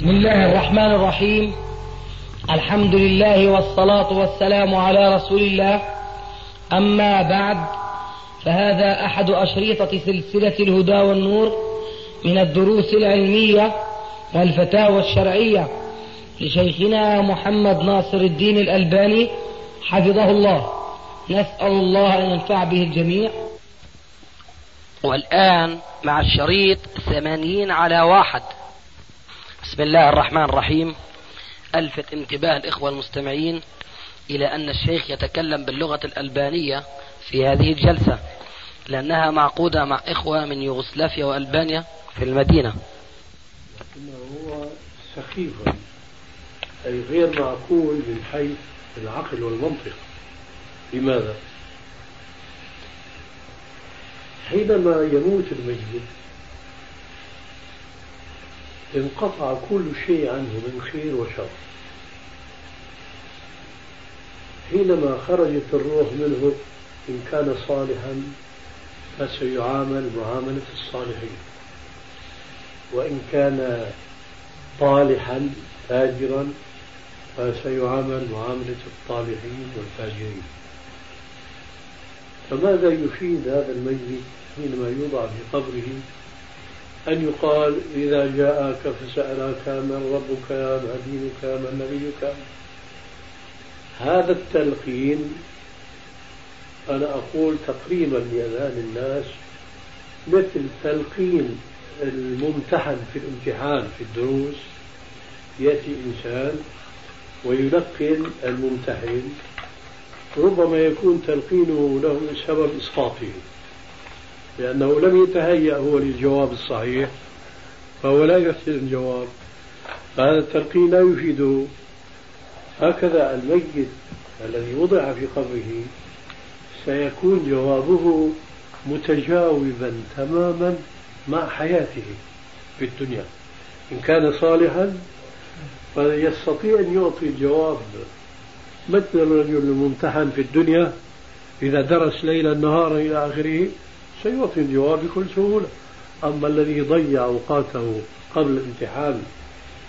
بسم الله الرحمن الرحيم. الحمد لله والصلاة والسلام على رسول الله. أما بعد فهذا أحد أشريطة سلسلة الهدى والنور من الدروس العلمية والفتاوى الشرعية لشيخنا محمد ناصر الدين الألباني حفظه الله. نسأل الله أن ينفع به الجميع. والآن مع الشريط ثمانين على واحد. بسم الله الرحمن الرحيم. ألفت انتباه الإخوة المستمعين إلى أن الشيخ يتكلم باللغة الألبانية في هذه الجلسة لأنها معقودة مع إخوة من يوغوسلافيا وألبانيا في المدينة. لكنه هو سخيف أي غير معقول من حيث العقل والمنطق. لماذا؟ حينما يموت الميت انقطع كل شيء عنه من خير وشر. حينما خرجت الروح منه إن كان صالحا فسيعامل معاملة الصالحين. وإن كان طالحا فاجرا فسيعامل معاملة الطالحين والفاجرين. فماذا يفيد هذا الميت حينما يوضع في قبره أن يقال إذا جاءك فسألك من ربك ما دينك من نبيك. هذا التلقين أنا أقول تقريبا لأذهان الناس مثل تلقين الممتحن في الامتحان في الدروس. يأتي إنسان ويلقن الممتحن ربما يكون تلقينه له سبب إسقاطه. لأنه لم يتهيأ هو للجواب الصحيح فهو لا يحسن الجواب. فهذا التلقين لا يفيده هكذا الميت الذي وضع في قبره سيكون جوابه متجاوبا تماما مع حياته في الدنيا. إن كان صالحا فيستطيع أن يعطي الجواب مثل الرجل الممتحن في الدنيا إذا درس ليلا نهارا إلى آخره سيعطي الجواب بكل سهولة. أما الذي ضيع أوقاته قبل الامتحان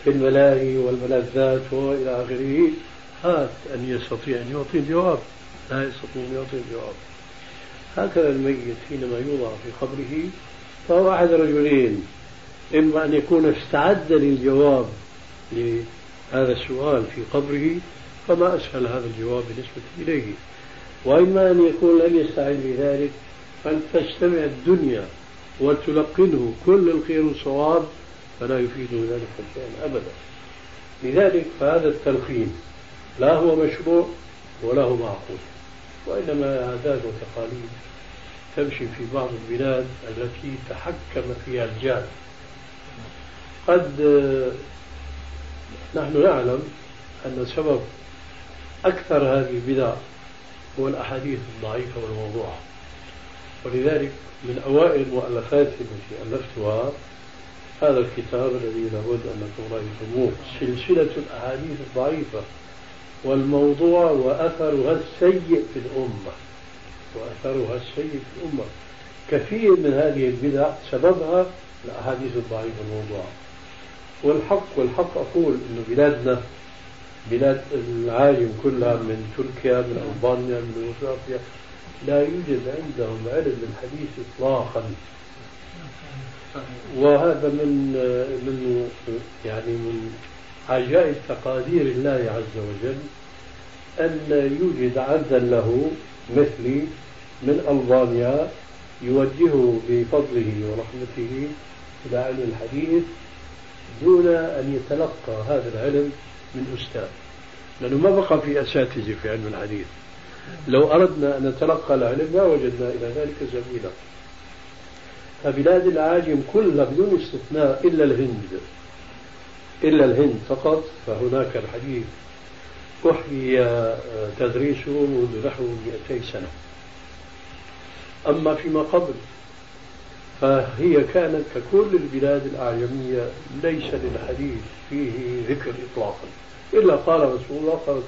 في الملاهي والملذات وإلى آخره هات أن يستطيع أن يعطي الجواب لا يستطيع أن يعطي الجواب هكذا الميت حينما يوضع في قبره فهو أحد رجلين إما أن يكون استعد للجواب لهذا السؤال في قبره فما أسهل هذا الجواب بالنسبة إليه. وإما أن يكون لم يستعد لذلك فلتجتمع الدنيا وتلقنه كل الخير والصواب فلا يفيده ذلك شيئا أبدا. لذلك فهذا التلقين لا هو مشروع ولا هو معقول وإنما عادات وتقاليد تمشي في بعض البلاد التي تحكم فيها الجهل. قد نحن نعلم أن سبب أكثر هذه البدع هو الأحاديث الضعيفة والموضوعة. ولذلك من أوائل المؤلفات التي ألفتها هذا الكتاب الذي لابد أنكم رأيتموه سلسلة الأحاديث الضعيفة والموضوع وأثرها السيء في الأمة. وأثرها السيء في الأمة. كثير من هذه البدع سببها الأحاديث الضعيفة الموضوعة والحق والحق أقول أن بلادنا بلاد العالم كلها من تركيا من ألبانيا من يوغوسلافيا لا يوجد عندهم علم بالحديث إطلاقا. وهذا من من يعني من عجائب تقادير الله عز وجل أن يوجد عبدا له مثلي من ألبانيا يوجهه بفضله ورحمته إلى علم الحديث دون أن يتلقى هذا العلم من أستاذ. لأنه ما بقى في أساتذة في علم الحديث. لو أردنا أن نتلقى العلم ما وجدنا إلى ذلك سبيلا فبلاد العاجم كلها بدون استثناء إلا الهند. إلا الهند فقط فهناك الحديث أحيي تدريسه منذ نحو 200 سنة. أما فيما قبل فهي كانت ككل البلاد الأعجمية ليس للحديث فيه ذكر إطلاقا. إلا قال رسول الله قال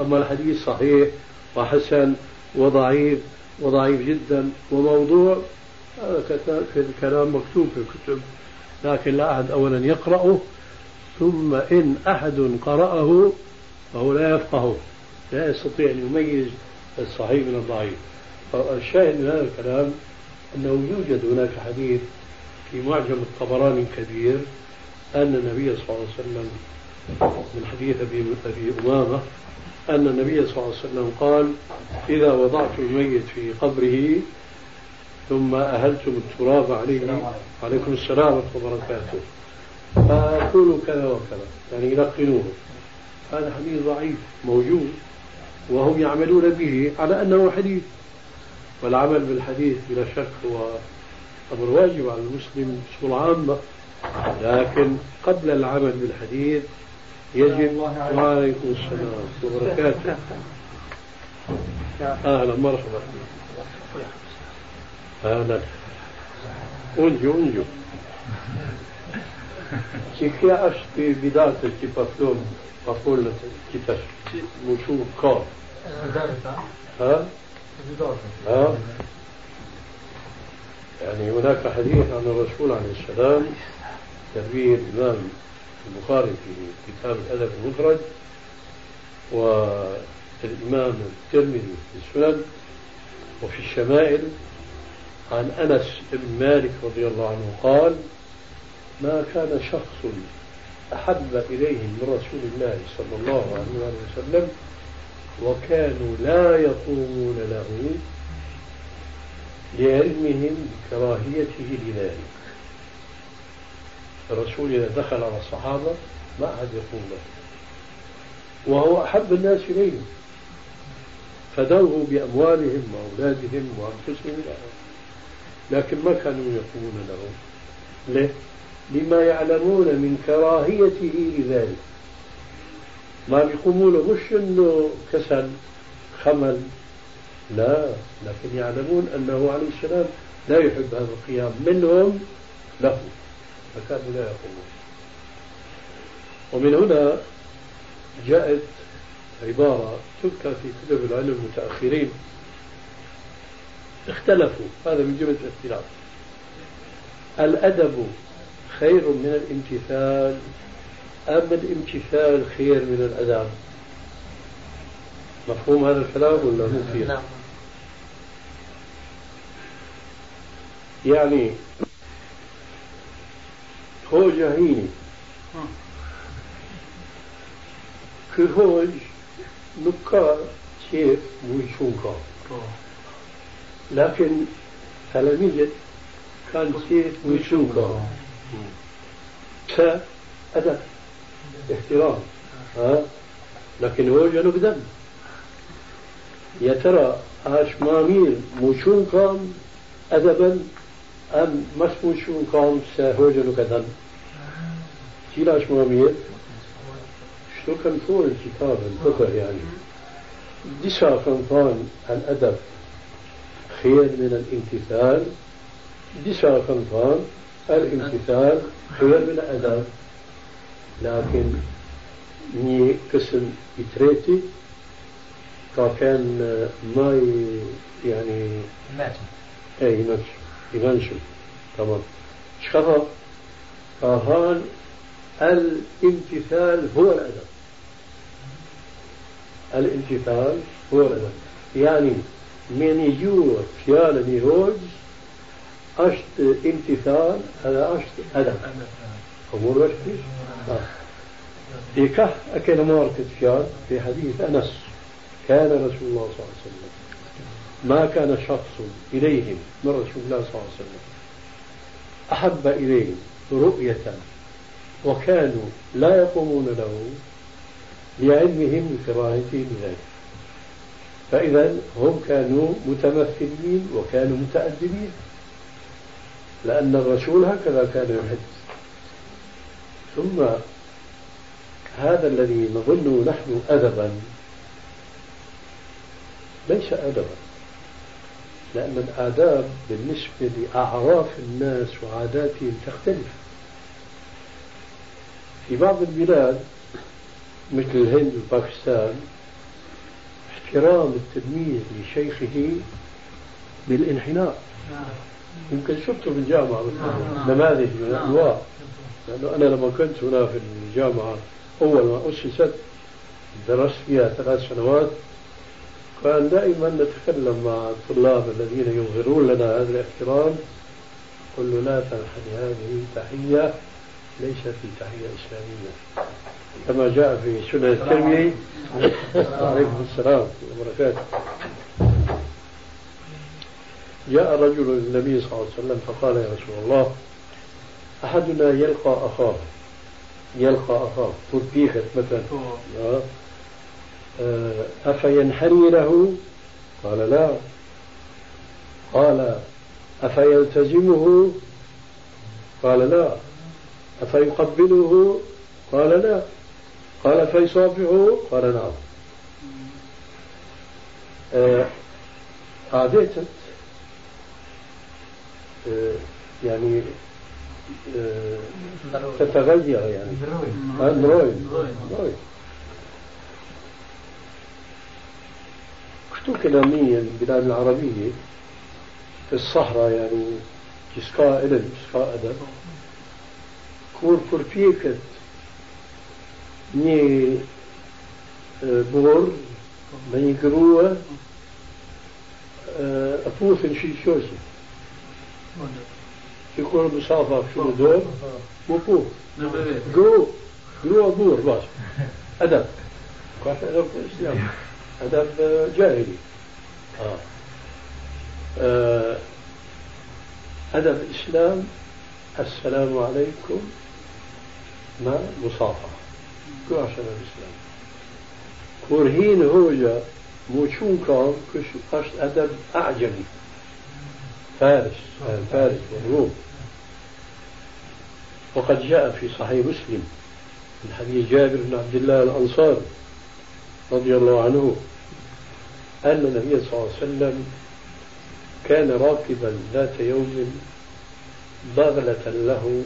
أما الحديث صحيح وحسن وضعيف وضعيف جدا وموضوع هذا كلام مكتوب في الكتب لكن لا أحد أولا يقرأه. ثم إن أحد قرأه فهو لا يفقهه لا يستطيع أن يميز الصحيح من الضعيف. الشاهد من هذا الكلام أنه يوجد هناك حديث في معجم الطبراني الكبير أن النبي صلى الله عليه وسلم من حديث أبي أمامة أن النبي صلى الله عليه وسلم قال إذا وضعت الميت في قبره ثم أهلتم التراب عليه عليكم. السلام ورحمة الله وبركاته. فقولوا كذا وكذا يعني يلقنوه. هذا حديث ضعيف موجود وهم يعملون به على أنه حديث. والعمل بالحديث بلا شك هو أمر واجب على المسلم بصورة عامة لكن قبل العمل بالحديث يجب. وعليكم السلام وبركاته. أهلا مرحبا. أهلا. أنجو أنجو. Që kja është i bidatës që paftun pa folët që tash. ها؟ يعني هناك حديث عن الرسول عليه السلام يرويه الإمام. البخاري في كتاب الأدب المفرد والإمام الترمذي في السنن وفي الشمائل عن أنس بن مالك رضي الله عنه قال ما كان شخص أحب إليهم من رسول الله صلى الله عليه وسلم وكانوا لا يقومون له لعلمهم بكراهيته لذلك. الرسول إذا دخل على الصحابة ما أحد يقوم له. وهو أحب الناس إليهم فدوه بأموالهم وأولادهم وأنفسهم. لكن ما كانوا يقومون له. ليه؟ لما يعلمون من كراهيته لذلك. ما بيقوموا له مش إنه كسل خمل. لا لكن يعلمون أنه عليه السلام لا يحب هذا القيام. منهم له. فكانوا لا يقومون. ومن هنا جاءت عبارة تذكر في كتب العلم المتأخرين. اختلفوا هذا من جملة الاختلاف. الأدب خير من الامتثال أم الامتثال خير من الأدب مفهوم هذا الكلام ولا مو فيه؟ نعم. يعني hoxha hini ky hoxh nuk ka qef mujë shumë ka lakin talamijët kanë qef mujë shumë ka فأدب احترام ها لكن هو جنوب دم يا ترى اش مامير موشون كان أدبا أم مش موشون كان سهوجن كيلا اش مامير شو كان فوق الكتاب الفقه يعني؟ دسا كان كان الأدب. خير من الامتثال. دسا كان كان الامتثال خير من الأدب. لكن një قسم i treti ka kanë më يعني اي يمشي يمشي تمام. شخص فهان الامتثال هو الأدب. الامتثال هو الأدب. يعني من يجور فيالا يهوج أشت امتثال هذا أشت أدب. أمور وشتي في كه أكل ماركة فيال في حديث أنس. كان رسول الله صلى الله عليه وسلم. ما كان شخص إليهم من رسول الله صلى الله عليه وسلم. أحب إليهم رؤية وكانوا لا يقومون له لعلمهم بكراهته بذلك. فإذا هم كانوا متمثلين وكانوا متأدبين لأن الرسول هكذا كان يحب ثم هذا الذي نظنه نحن أدبا ليس أدبا لأن الآداب بالنسبة لأعراف الناس وعاداتهم تختلف. في بعض البلاد مثل الهند وباكستان احترام التلميذ لشيخه بالانحناء. يمكن شفته بالجامعة نماذج من الأنواع لأنه أنا لما كنت هنا في الجامعة أول ما أسست درست فيها ثلاث سنوات كان دائما نتكلم مع الطلاب الذين يظهرون لنا هذا الاحترام. قل له لا تنحني هذه تحية ليست في تحية إسلامية. كما جاء في سنة الترمذي. عليكم السلام وبركاته. جاء رجل للنبي صلى الله عليه وسلم فقال يا رسول الله أحدنا يلقى أخاه. يلقى أخاه. تطبيخت مثلا. آه، أفينحني له؟ قال لا. قال أفيلتزمه؟ قال لا. أفيقبله؟ قال لا. قال فيصافحه؟ قال نعم. آه آه يعني آه تتغير يعني. اندرويد اندرويد شتو كلامية البلاد العربية في الصحراء يعني جسكا إلن جسكا أدب. Kur përpjeket një borë me një grua e puthin shqyqosi. Që kur mësafa kështu në dorë, mu pu. Gru, grua burë bashkë. Adab. Ka të adab për islam. Adab jahili. أدب الإسلام السلام عليكم ما؟ مصافحة. كل عشان الإسلام. كورهين هوجا موشون كان كش أشت أدب أعجمي. فارس فارس والروم وقد جاء في صحيح مسلم من حديث جابر بن عبد الله الأنصاري رضي الله عنه أن النبي صلى الله عليه وسلم كان راكبا ذات يوم بغلة له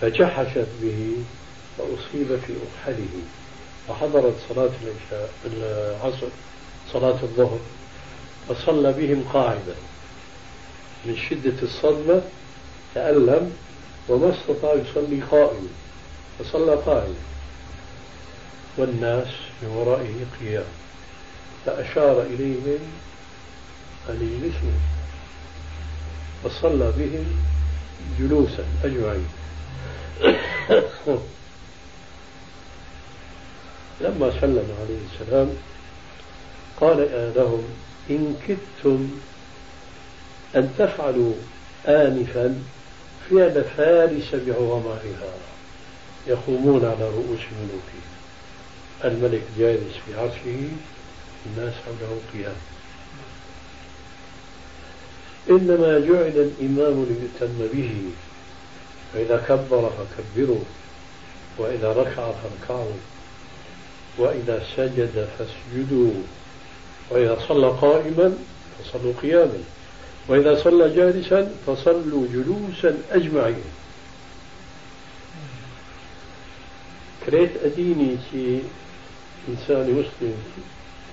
فجحشت به فأصيب في أكحله. فحضرت صلاة العشاء العصر صلاة الظهر فصلى بهم قاعدا. من شدة الصدمة تألم وما استطاع يصلي قائما فصلى قائما والناس من ورائه قيام فأشار إليهم أن يجلسوا فصلى بهم جلوسا أجمعين. لما سلم عليه السلام قال لهم إن كدتم أن تفعلوا آنفا فعل فارس بعظمائها يقومون على رؤوس ملوكهم. الملك جالس في عرشه الناس حوله قيام. إنما جعل الإمام ليتم به فإذا كبر فكبروا وإذا ركع فاركعوا وإذا سجد فاسجدوا وإذا صلى قائما فصلوا قياما وإذا صلى جالسا فصلوا جلوسا أجمعين. كريت أديني شي إنسان مسلم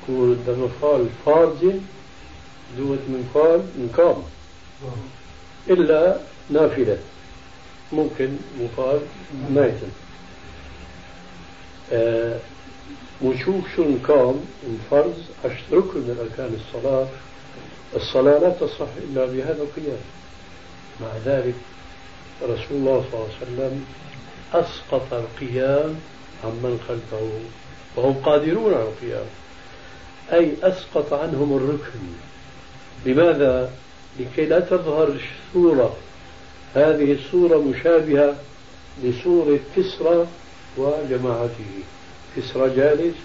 يكون لما قال فارز دوت من قال من قام إلا نافلة. ممكن مفاد ميتا. آه وشوف شو نقام الفرض أشترك من أركان الصلاة. الصلاة لا تصح إلا بهذا القيام مع ذلك رسول الله صلى الله عليه وسلم أسقط القيام عمن خلفه وهم قادرون على القيام. أي أسقط عنهم الركن. لماذا؟ لكي لا تظهر الصورة. هذه الصورة مشابهة لصورة كسرى وجماعته. كسرى جالس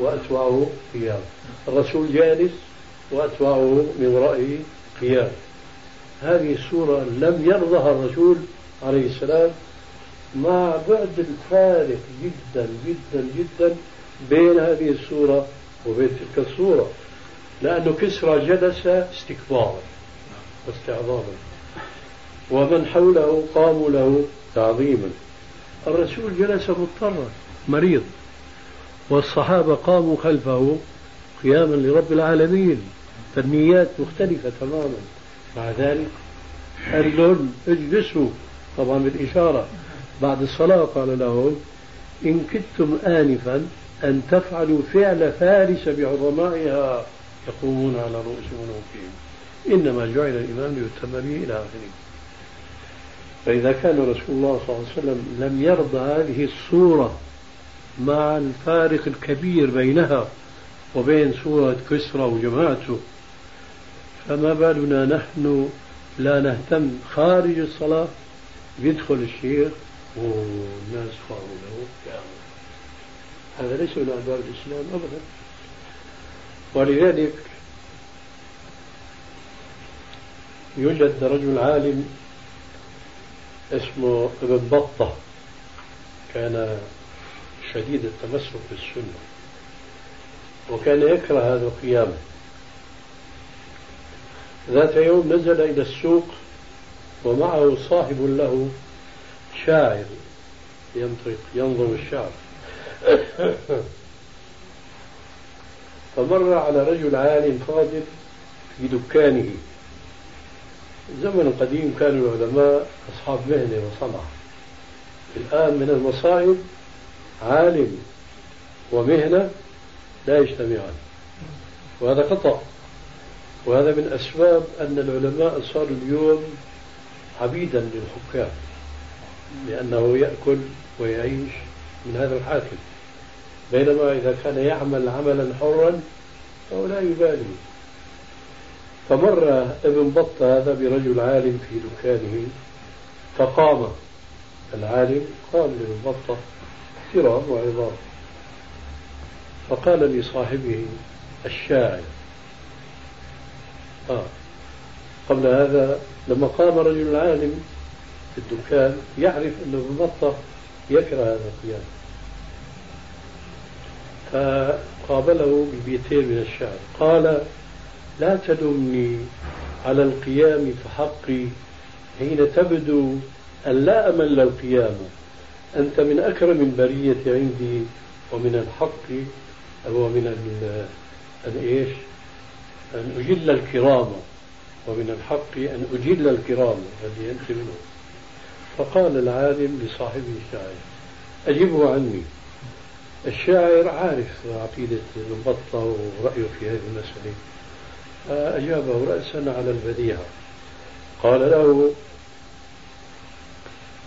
وأتباعه قيام. الرسول جالس وأتباعه من ورائه قيام. هذه الصورة لم يرضها الرسول عليه السلام مع بعد الفارق جدا جدا جدا بين هذه الصورة وبين تلك الصورة لأنه كسرى جلس استكبارا واستعظاما. ومن حوله قاموا له تعظيما. الرسول جلس مضطرا مريض والصحابة قاموا خلفه قياما لرب العالمين. فالنيات مختلفة تماما. مع ذلك قال لهم اجلسوا. طبعا بالإشارة بعد الصلاة قال لهم إن كدتم آنفا أن تفعلوا فعل فارس بعظمائها يقومون على رؤوس ملوكهم إنما جعل الإمام ليتم به إلى آخره. فإذا كان رسول الله صلى الله عليه وسلم لم يرضى هذه الصورة مع الفارق الكبير بينها وبين سورة كسرى وجماعته فما بالنا نحن لا نهتم. خارج الصلاة يدخل الشيخ والناس له هذا ليس من أدوار الإسلام أبدا. ولذلك يوجد رجل عالم اسمه ابن بطة. كان شديد التمسك بالسنة. وكان يكره هذا القيام. ذات يوم نزل إلى السوق ومعه صاحب له شاعر ينطق ينظم الشعر. فمر على رجل عالم فاضل في دكانه. الزمن القديم كان العلماء أصحاب مهنة وصنعة. الآن من المصائب عالم ومهنة لا يجتمعان. وهذا خطأ. وهذا من أسباب أن العلماء صاروا اليوم عبيدا للحكام لأنه يأكل ويعيش من هذا الحاكم. بينما إذا كان يعمل عملا حرا فهو لا يبالي. فمر ابن بطة هذا برجل عالم في دكانه فقام. العالم قام لابن بطة احترام وعظام. فقال لصاحبه الشاعر آه قبل هذا لما قام رجل العالم في الدكان يعرف أن ابن بطة يكره هذا القيام. فقابله ببيتين من الشعر قال لا تلمني على القيام فحقي حين تبدو أن لا أمل القيام. أنت من أكرم البرية عندي ومن الحق ومن أن إيش؟ أن أجل الكرام ومن الحق أن أجل الكرام. الذي أنت منه. فقال العالم لصاحبه الشاعر أجبه عني. الشاعر عارف عقيدة البطة ورأيه في هذه المسألة. فأجابه رأسا على البديهة. قال له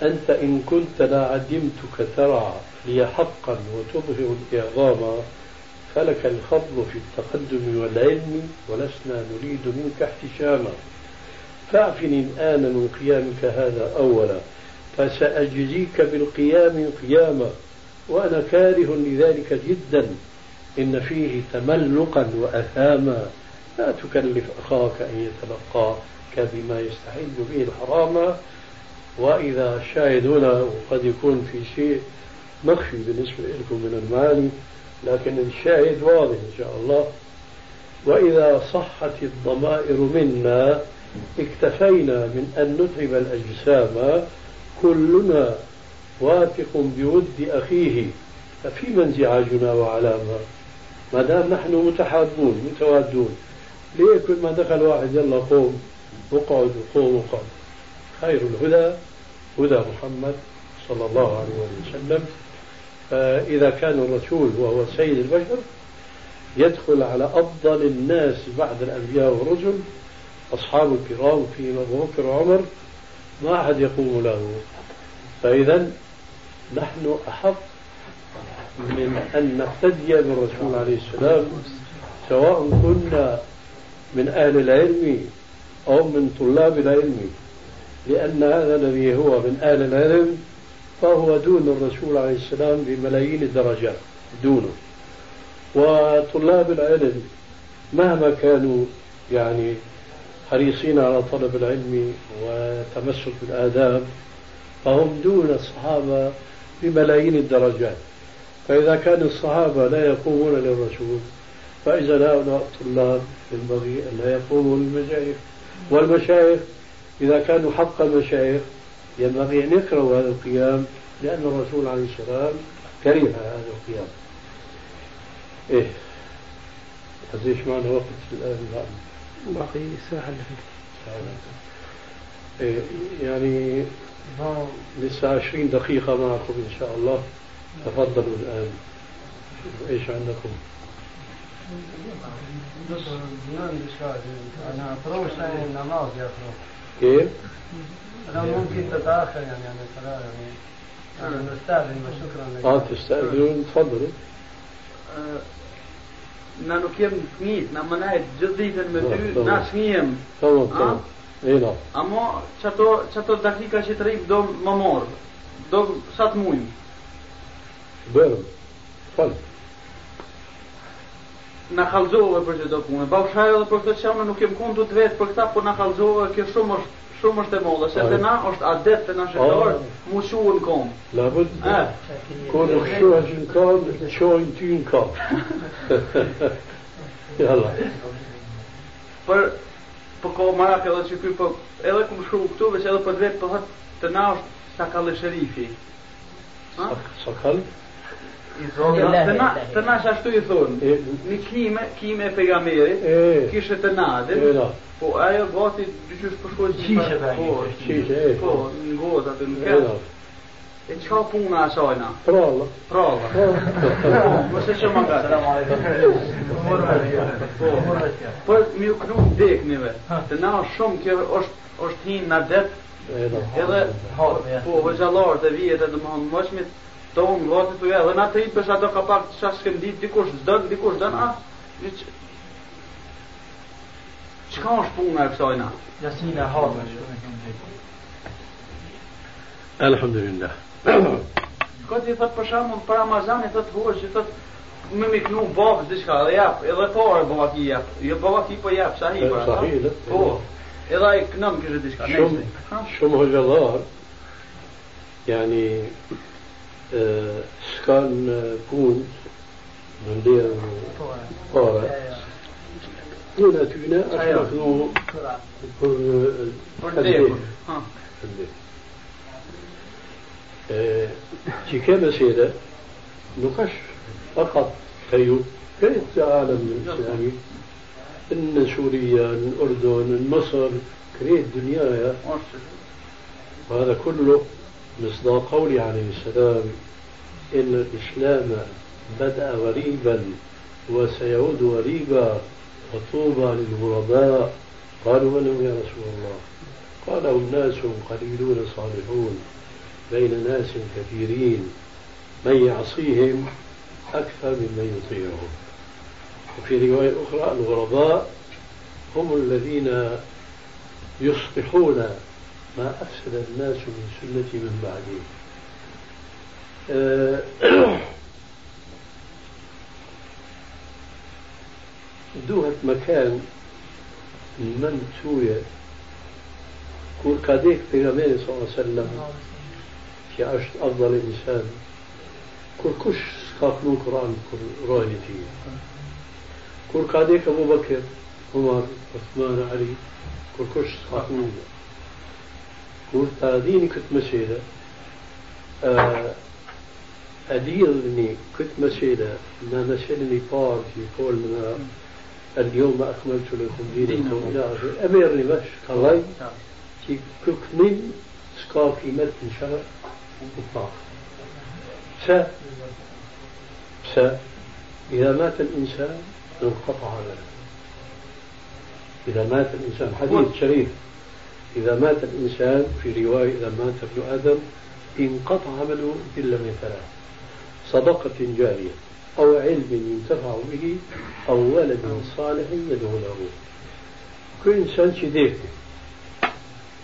أنت إن كنت لعدمتك ترعى لي حقا وتظهر الإعظام فلك الفضل في التقدم والعلم ولسنا نريد منك احتشاما. فاعفني الآن من قيامك هذا أولا فسأجزيك بالقيام قياما وأنا كاره لذلك جدا إن فيه تملقا وأثاما. لا تكلف أخاك أن يتلقاك بما يستحل به الحرام وإذا الشاهد هنا وقد يكون في شيء مخفي بالنسبة لكم من المعاني لكن الشاهد واضح إن شاء الله. وإذا صحت الضمائر منا اكتفينا من أن نتعب الأجسام. كلنا واثق بود أخيه ففيما انزعاجنا وعلامة؟ ما دام نحن متحابون متوادون ليه كل ما دخل واحد يلا قوم اقعد وقوم وقعد. خير الهدى هدى محمد صلى الله عليه وسلم. فإذا كان الرسول وهو سيد البشر يدخل على أفضل الناس بعد الأنبياء والرسل أصحاب الكرام في أبو بكر وعمر ما أحد يقوم له. فإذا نحن أحق من أن نقتدي بالرسول عليه السلام سواء كنا من أهل العلم أو من طلاب العلم. لأن هذا الذي هو من أهل العلم فهو دون الرسول عليه السلام بملايين الدرجات. دونه وطلاب العلم مهما كانوا يعني حريصين على طلب العلم وتمسك بالآداب فهم دون الصحابة بملايين الدرجات. فإذا كان الصحابة لا يقومون للرسول فإذا هؤلاء الطلاب ينبغي أن لا يقوموا للمشايخ والمشايخ إذا كانوا حق المشايخ ينبغي أن يكرهوا هذا القيام لأن الرسول عليه السلام كره هذا القيام. إيه. قديش معنا وقت الآن؟ باقي ساعة إيه، يعني لسه 20 دقيقة معكم إن شاء الله. تفضلوا الآن. إيش عندكم؟ كيف؟ أنا ممكن تتأخر يعني عن الصلاة يعني أنا نستأذن وشكرا اه تستأذنون تفضلوا na nuk jem fëmijë, na më nejt gjithë ditën me ty, Po, po. na s'njem. تمام تمام اي نعم Amo çato çato dakika që të rrim do më mor. Do sa të mujm. بارم تفضل na kallzove për çdo punë. Bashkëherë edhe për këtë çamë nuk kem kontu të vet për këtë, po na kallzove, kjo shumë është shumë është e mollë, se na është adet te na shëtor, mu shuën kom. La vëtë, eh. ko nuk shuën që në kam, në qojnë ty në kam. Jalla. Për, po për ko marak edhe që ky, për, edhe këm shkru këtu, veç edhe për vetë, për po të na është sakallë shërifi. Sakallë? i zotë, të na, të na ashtu i thonë, një kime, kime e pejgamberit, kishte të nadin, po ajo gati dyqysh përshkoj qishe të po, qishe, po, në gotë atë në këtë, E qa puna asajna? Prova. Prova. Mëse që më gëtë. Selam aleikum. po, mi u knu deknive, të na shumë kjo është hinë në det, edhe po vëgjallarët e vijet e dëmohën mëshmit, to unë ngozi të ja, dhe në atë i përsa do ka pak qa shkëndit, dikush dën, dikush dën, a, një që... Qka është puna e kësaj na? Jasmina Harba, Alhamdulillah. Këtë i thëtë për shamun për Ramazan i thëtë huër që thëtë me mi kënu babës diçka dhe jap, edhe pare baba ki jap, jo baba ki po jap, sahi për ata. Po, edhe i kënëm kështë diçka. Shumë, shumë hoxhallar, yani سكان بون من دير قارة. هنا أيوة. أشرفنا. Ha. في كما سيدة نقش فقط كيو كيف العالم الإسلامي إن سوريا الأردن مصر كريت دنيايا وهذا كله مصداق قولي عليه السلام إن الإسلام بدأ غريبا وسيعود غريبا فطوبى للغرباء. قالوا من يا رسول الله؟ قال هم قليلون صالحون بين ناس كثيرين من يعصيهم أكثر ممن يطيعهم. وفي رواية أخرى الغرباء هم الذين يصلحون ما أفسد الناس من سنتي من بعدي آه، دوهة مكان من توية. كور كاديك بيغمبر صلى الله عليه وسلم. في عشت أفضل إنسان كور كش سكاكنو قرآن كور رايتي كور كاديك أبو بكر عمر عثمان علي كور كش سكاكنو آه، أديرني كنت مسيرة ما مسيرني بار في قول من اليوم أكملت لكم دينكم. إلى آخره أمرني بس كلاي. في كوكنين سكا قيمة الله وطاق س س إذا مات الإنسان انقطع عمله. إذا مات الإنسان حديث شريف. إذا مات الإنسان في رواية إذا مات ابن آدم انقطع عمله إلا من ثلاث صدقة جارية أو علم ينتفع به أو ولد صالح يدعو له. كل إنسان شي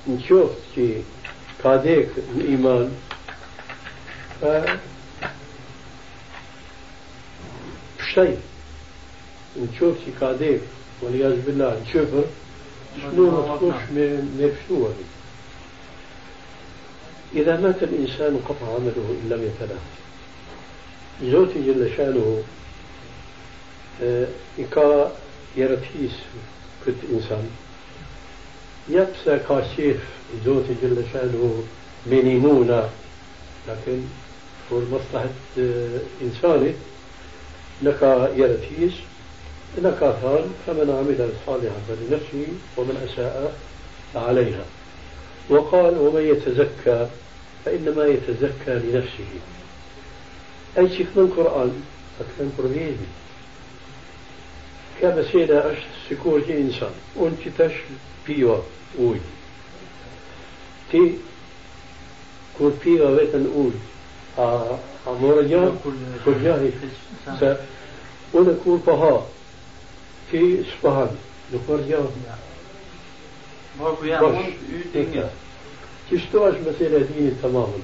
نشوف شي كاديك الإيمان ف شيء. نشوف شي كاديك والعياذ بالله نشوفه. شنو شنو هذه إذا مات الإنسان قطع عمله إن لم يتلاه زوتي جل شأنه آه، إكا يرتيس كنت إنسان. يبسى كاشيف زوتي جل شأنه منينونا لكن هو مصلحة آه، إنساني لك يرتيس لك ثان فمن عمل صالحا فلنفسه ومن أساء فعليها وقال ومن يتزكى فإنما يتزكى لنفسه. أي شيء من القرآن؟ أكثر برهيبي كما سيدا أشت سكور إنسان وأنت تش بيوا أوي تي kur piva vetën ullë, a, a morë gjatë, kur gjahi, se unë kur po ha, inga. Qishtu është mesela dini tamamën.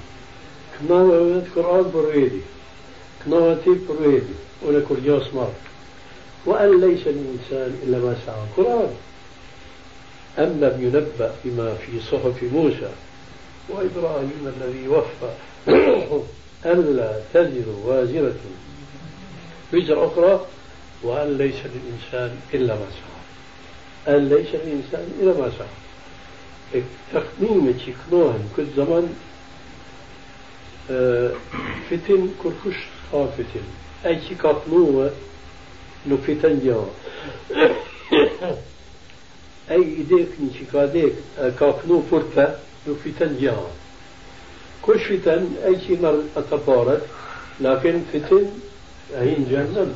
Kënave vetë Kur'an për vedi, kënave ti për vedi, unë kur gjatë s'marë. وأن ليس الإنسان إلا ما سعى القرآن أم لم ينبأ بما في صحف موسى وإبراهيم الذي وفى ألا تزر وازرة وزر أخرى وأن ليس للإنسان إلا ما سعى أن ليس للإنسان إلا ما سعى تخميمة كنوان كل زمن آه، فتن كرخش خافتن أي كاطنوة نفتن جوا. أي إيديك نشيكاديك آه، كاطنو فرطة نفتن جوا. كش فتن أي شيء مر أتبارت لكن فتن هين جهنم.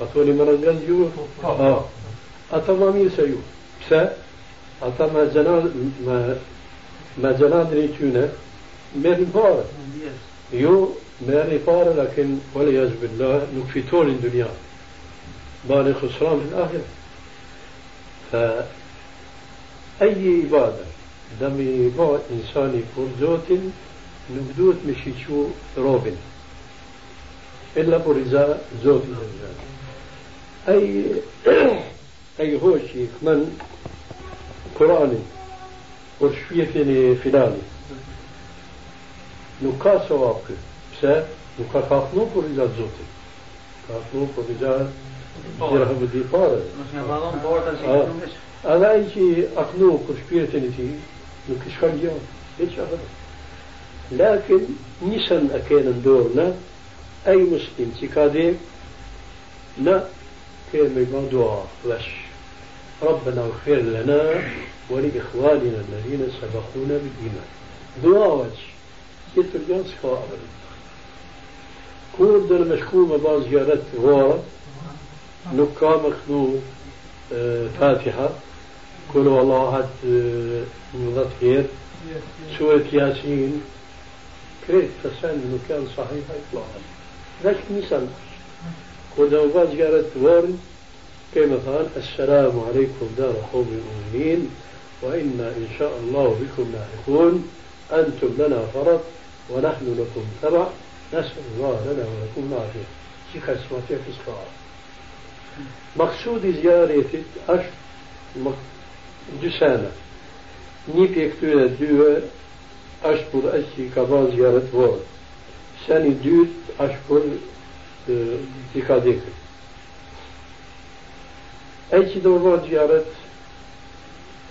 إن شاء الله يو يلمن ورجال زوتي وإلا نكفتوني جو أتاشي بولوين مرنجاز أتوني مرنجاز يو آه أتا ما ميسا يو بسا أتا ما زناد ما ما زناد ريتونا ميري بار يو ميري بار لكن والعياذ بالله نكفتوني الدنيا. بان خسران في الآخرة. فأي عبادة؟ دم بعد إنساني يكون زوت نبدوت مشي شو روبن. إلا برزا زوت أي أي هوشي من قرآني ورشفية فلاني nuk ka sevap kë. Pse? Nuk ka kafnu për i gjatë zotit. Kafnu për i gjatë dirham e dipare. Mos nga ballon porta si nuk është. Edhe ai që aknu për shpirtin e tij, nuk i shkon gjë. Hiç apo. Lakin nisën e kanë në dorë në ai muslim që ka dhe në كان بموضوع فلاش. ربنا اغفر لنا ولإخواننا الذين سبقونا بالإيمان. دعاء كيف الجنس قابل كون در مشكومة بعض زيارات غورة نكا مخلو آه، فاتحة. كل والله هاد نضط آه، خير. سورة ياسين. كريت فسان نكا صحيحة إطلاعا لكن نسان بس ودعوا بعض جارت ورد كما قال السلام عليكم دار قوم المؤمنين وإنا إن شاء الله بكم لاحقون أنتم لنا فرط ونحن لكم تبع. نسأل الله لنا ولكم معكم شيخ اسمه في اسفار مقصود زيارة أش دسانة نيب دو دوه أشبر أشي كبان زيارة ورد ثاني دوت أشبر i ka dekë. E që do ba zjaret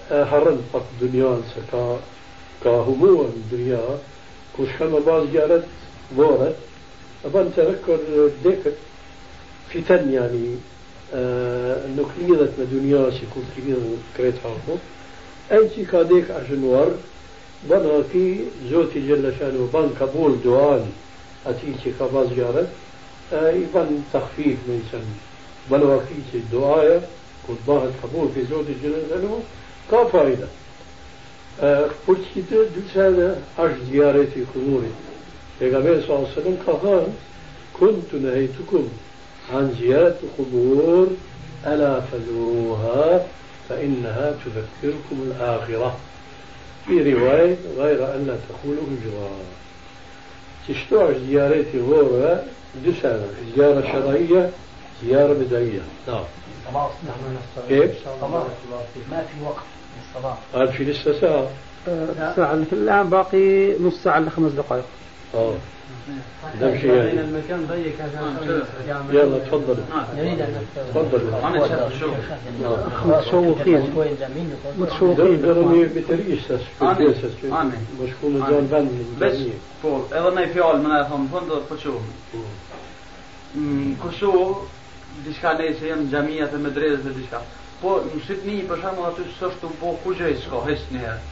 e harën pak dënjan se ka ka humua në dënja ku shka me ba zjaret vorët e ban të rekër dekët fiten yani nuk lidhet me dunja që ku të lidhet krejt haku e që ka dek a shënuar bën haki zoti gjellë shanu ban kabul duan ati që ka pas gjarët أيضا تخفيف من يسمى بل وفي الدعاية كنت باغي الحضور في زوج الجنة له كفايدة قلت آه، كده دلت هذا عش زيارتي كموري پیغمبر صلى الله عليه وسلم قال كنت نهيتكم عن زيارة القبور ألا فزوروها فإنها تذكركم الآخرة. في رواية غير أن تقولوا الجوار تشتوع زيارتي غورة دسنة زيارة شرعية زيارة بدعية. نعم. نحن كيف؟ ما في وقت للصلاة؟ قال في لسه ساعة. الساعة الآن باقي نص ساعة إلا خمس دقائق. آه. ده شيء يعني المكان ضيق عشان يلا تفضل نريد أن تفضل أنا شايف شو متشوقين متشوقين درني بتريس Amen. بس Amen. مش كل زون بند Veç, po, edhe në i fjallë më në thonë, thonë do të përshohë. Mm, Kosovë, diçka ne që janë gjamiat e medrezët e diçka. Po, në Shqipni, për shembull aty s'është të bo kur gjë s'ka, heq një herë.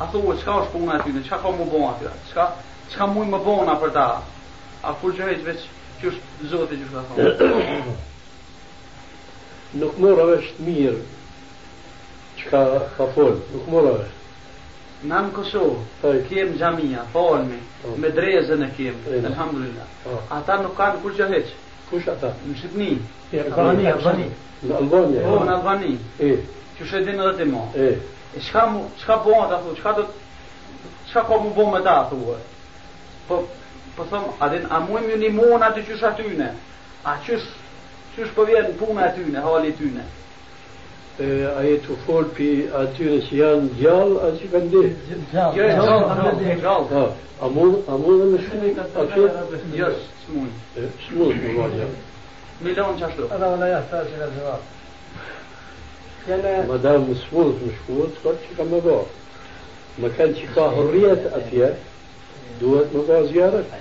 A thuhet, çka është puna aty, çka ka më bon aty? Çka çka muj më bona për ta? A kur gjë heq veç që është Zoti që ka thonë. Nuk mora është mirë çka ka fol, nuk mora është. Na në Kosovë, kem gjamia, falmi, Po. medrezën e kem, E, na. alhamdulillah. Po. Ata nuk kanë kur gjë heq. Kush ata? Në Shqipni, Albania Albania Në Albania. po në Albani, E, që shedin edhe ti mo. e. E çka bën ata thu, çka do çka ka mu bën me ta thua po po thëm, a din a muim ju nimon aty qysh atyne? A qysh qysh po vjen puna atyne, hali tyne? E, a je të folë për atyre që janë gjallë, a që kanë dehë? Gjallë, gjallë, gjallë. A mund, a mund dhe me shumë atyre? Jo, s'mund. S'mund, më ma gjallë. Milon që ashtu. Edhe vëllë jashtë, ta që ka zëva. Jene... Madam, s'mund të më shkuat, s'ka që ka më bërë. Më kanë që ka hërrijet atje, duhet më ba zjarët.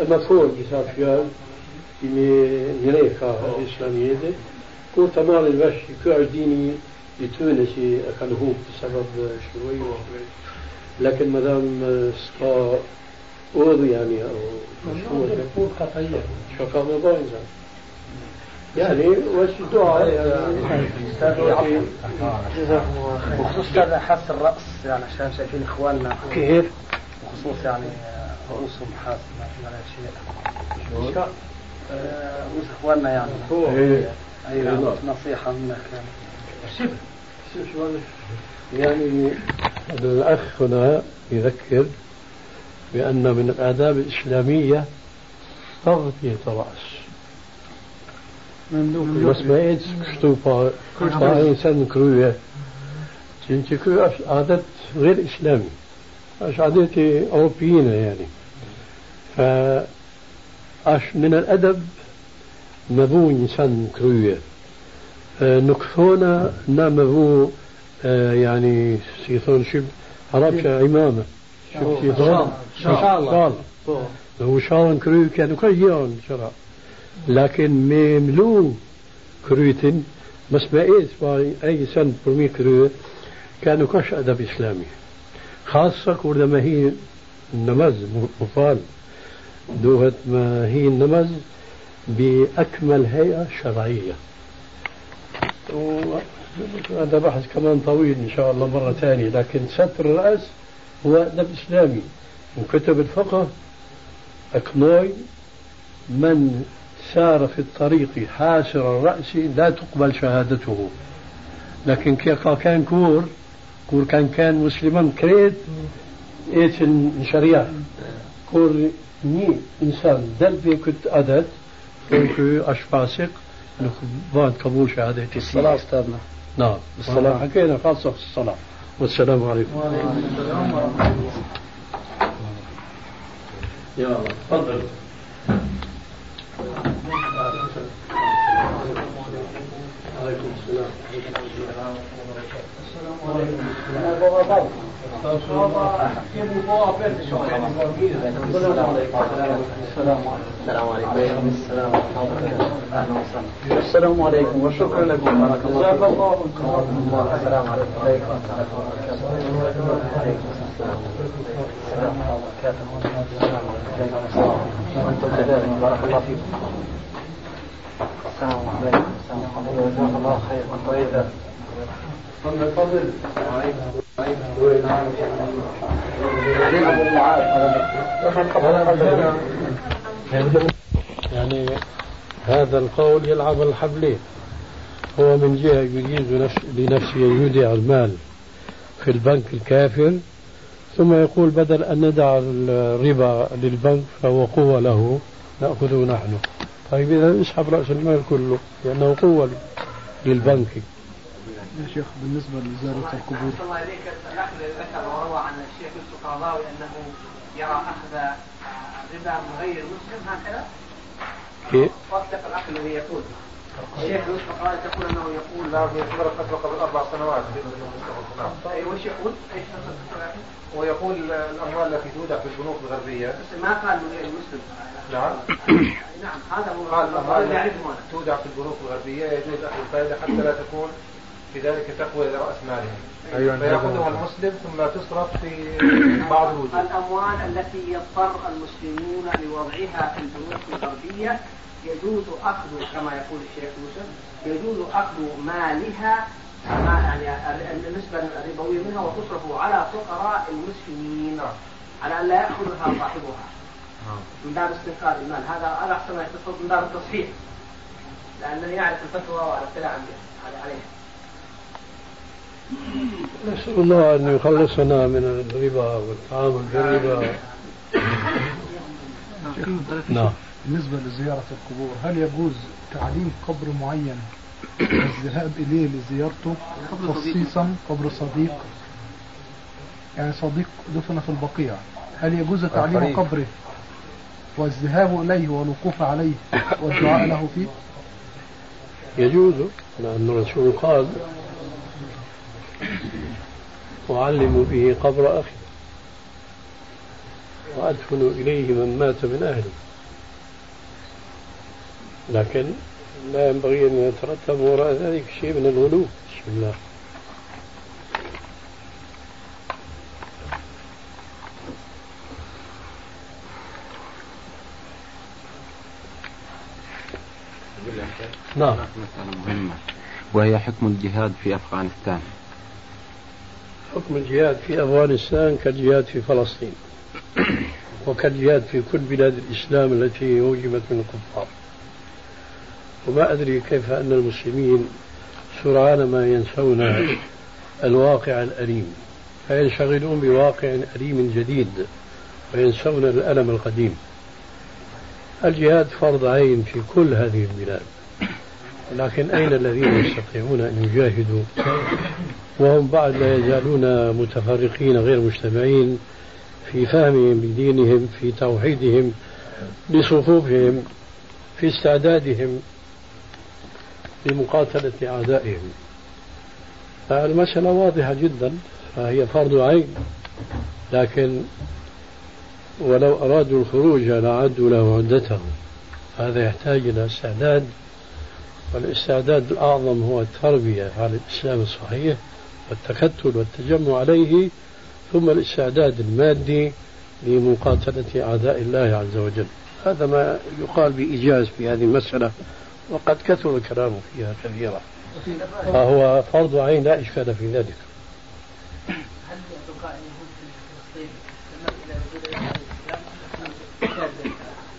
E më fol disa fjallë, i me njëre ka islamijete, kur të marrin vesh që kjo është dini i tyne që e kanë hub të sabab shruaj. Lakin më dam s'ka udhë yani, o shkuat. شو كان më bajnë zan. يعني وش دعاء يعني جزاكم الله خير بخصوص هذا حس الرأس يعني عشان شايفين إخواننا كيف؟ بخصوص يعني آه، رؤوسهم في على شيء. آه، رؤوس إخواننا يعني. إيه. أيوة نصيحة منك يعني. يعني الأخ هنا يذكر بأن من الآداب الإسلامية تغطية الرأس. بس ما إيدز كشتو با با إنسان كروية. تنتي كرو أش عادة غير إسلامي. عادة أوروبيين يعني. فأش من الأدب مبو إنسان كروية. نكثونا نامبو يعني سيثون شب عربشة عمامة. شب سيثون؟ شال. شال هو شال كروي كانوا كيان شرع. لكن مملو كرويتن بس ما أي سنة برمي كروي كانوا كش أدب إسلامي. خاصة كورد ما هي النمز مفال. دوهت ما هي النمز بأكمل هيئة شرعية. وهذا بحث كمان طويل إن شاء الله مرة ثانية لكن ستر الرأس هو أدب إسلامي. وكتب الفقه أكنوي من سار في الطريق حاسر الرأس لا تقبل شهادته. لكن كان كور كور كان كان مسلما كريت إيش الشريعة؟ كور ني إنسان دل في كنت أدد كنت أش فاسق بعد قبول شهادتي الصلاة أستاذنا. نعم. الصلاة. حكينا خاصة في الصلاة. والسلام عليكم. يا الله تفضل. عليكم السلام. السلام السلام ورحمة الله وبركاته السلام عليكم وشكرا لكم بارك الله الله السلام عليكم ورحمة الله وبركاته. السلام بارك الله فيكم السلام عليكم السلام عليكم الله خير يعني هذا القول يلعب الحبلين هو من جهة يجيز نفس- لنفسه يودع المال في البنك الكافر ثم يقول بدل أن ندع الربا للبنك فهو قوة له نأخذه نحن. طيب إذا اسحب رأس المال كله لأنه قوة للبنك. يا شيخ بالنسبة لزيارة القبور. الله إليك. الأخ ذكر وروى عن الشيخ يوسف القرضاوي أنه يرى أخذ ربا من غير مسلم هكذا؟ كيف؟ واتق الأخ الذي يقول. الشيخ يوسف القرضاوي تقول أنه يقول لا في خبرة فتوى قبل أربع سنوات. نعم طيب وش يقول؟ إيش ويقول الأموال التي تودع في البنوك الغربية. بس ما قال من غير مسلم. نعم نعم هذا هو قال الأموال اللي التي تودع في البنوك الغربية يجوز أخذ الفائدة حتى لا تكون في ذلك تقوى لرأس مالهم. أيوة فيأخذها المسلم ثم تصرف في بعض الوجوه. الأموال التي يضطر المسلمون لوضعها في البنوك الغربية يجوز أخذ كما يقول الشيخ يوسف يجوز أخذ مالها ما يعني النسبة الربوية منها وتصرف على فقراء المسلمين على أن لا يأخذها صاحبها. من باب استنقاذ المال. هذا هذا أحسن ما يتصل من باب التصحيح. لأنه يعرف الفتوى والاطلاع عليها نسأل الله أن يخلصنا من الربا والتعامل بالربا نعم. بالنسبة لزيارة القبور هل يجوز تعليم قبر معين والذهاب إليه لزيارته؟ خصيصا قبر صديق. يعني صديق دفن في البقيع. هل يجوز تعليم. قبره والذهاب إليه والوقوف عليه والدعاء له فيه؟ يجوز لأن الرسول قال وعلموا به قبر أخي. وأدفنوا إليه من مات من أهله. لكن لا ينبغي أن يترتب وراء ذلك شيء من الغلو. بسم الله. نعم. مسألة مهمة وهي حكم الجهاد في أفغانستان. حكم الجهاد في أفغانستان كالجهاد في فلسطين وكالجهاد في كل بلاد الإسلام التي هوجمت من الكفار. وما أدري كيف أن المسلمين سرعان ما ينسون الواقع الأليم فينشغلون بواقع أليم جديد وينسون الألم القديم. الجهاد فرض عين في كل هذه البلاد. لكن أين الذين يستطيعون أن يجاهدوا؟ وهم بعد لا يزالون متفرقين غير مجتمعين في فهمهم لدينهم في توحيدهم لصفوفهم في استعدادهم لمقاتلة أعدائهم. فالمسألة واضحة جدا فهي فرض عين. لكن ولو أرادوا الخروج لأعدوا له عدتهم. هذا يحتاج إلى استعداد والاستعداد الأعظم هو التربية على الإسلام الصحيح والتكتل والتجمع عليه ثم الاستعداد المادي لمقاتلة أعداء الله عز وجل. هذا ما يقال بإيجاز في هذه المسألة وقد كثر الكلام فيها كثيرا. فهو فرض عين لا إشكال في ذلك. هل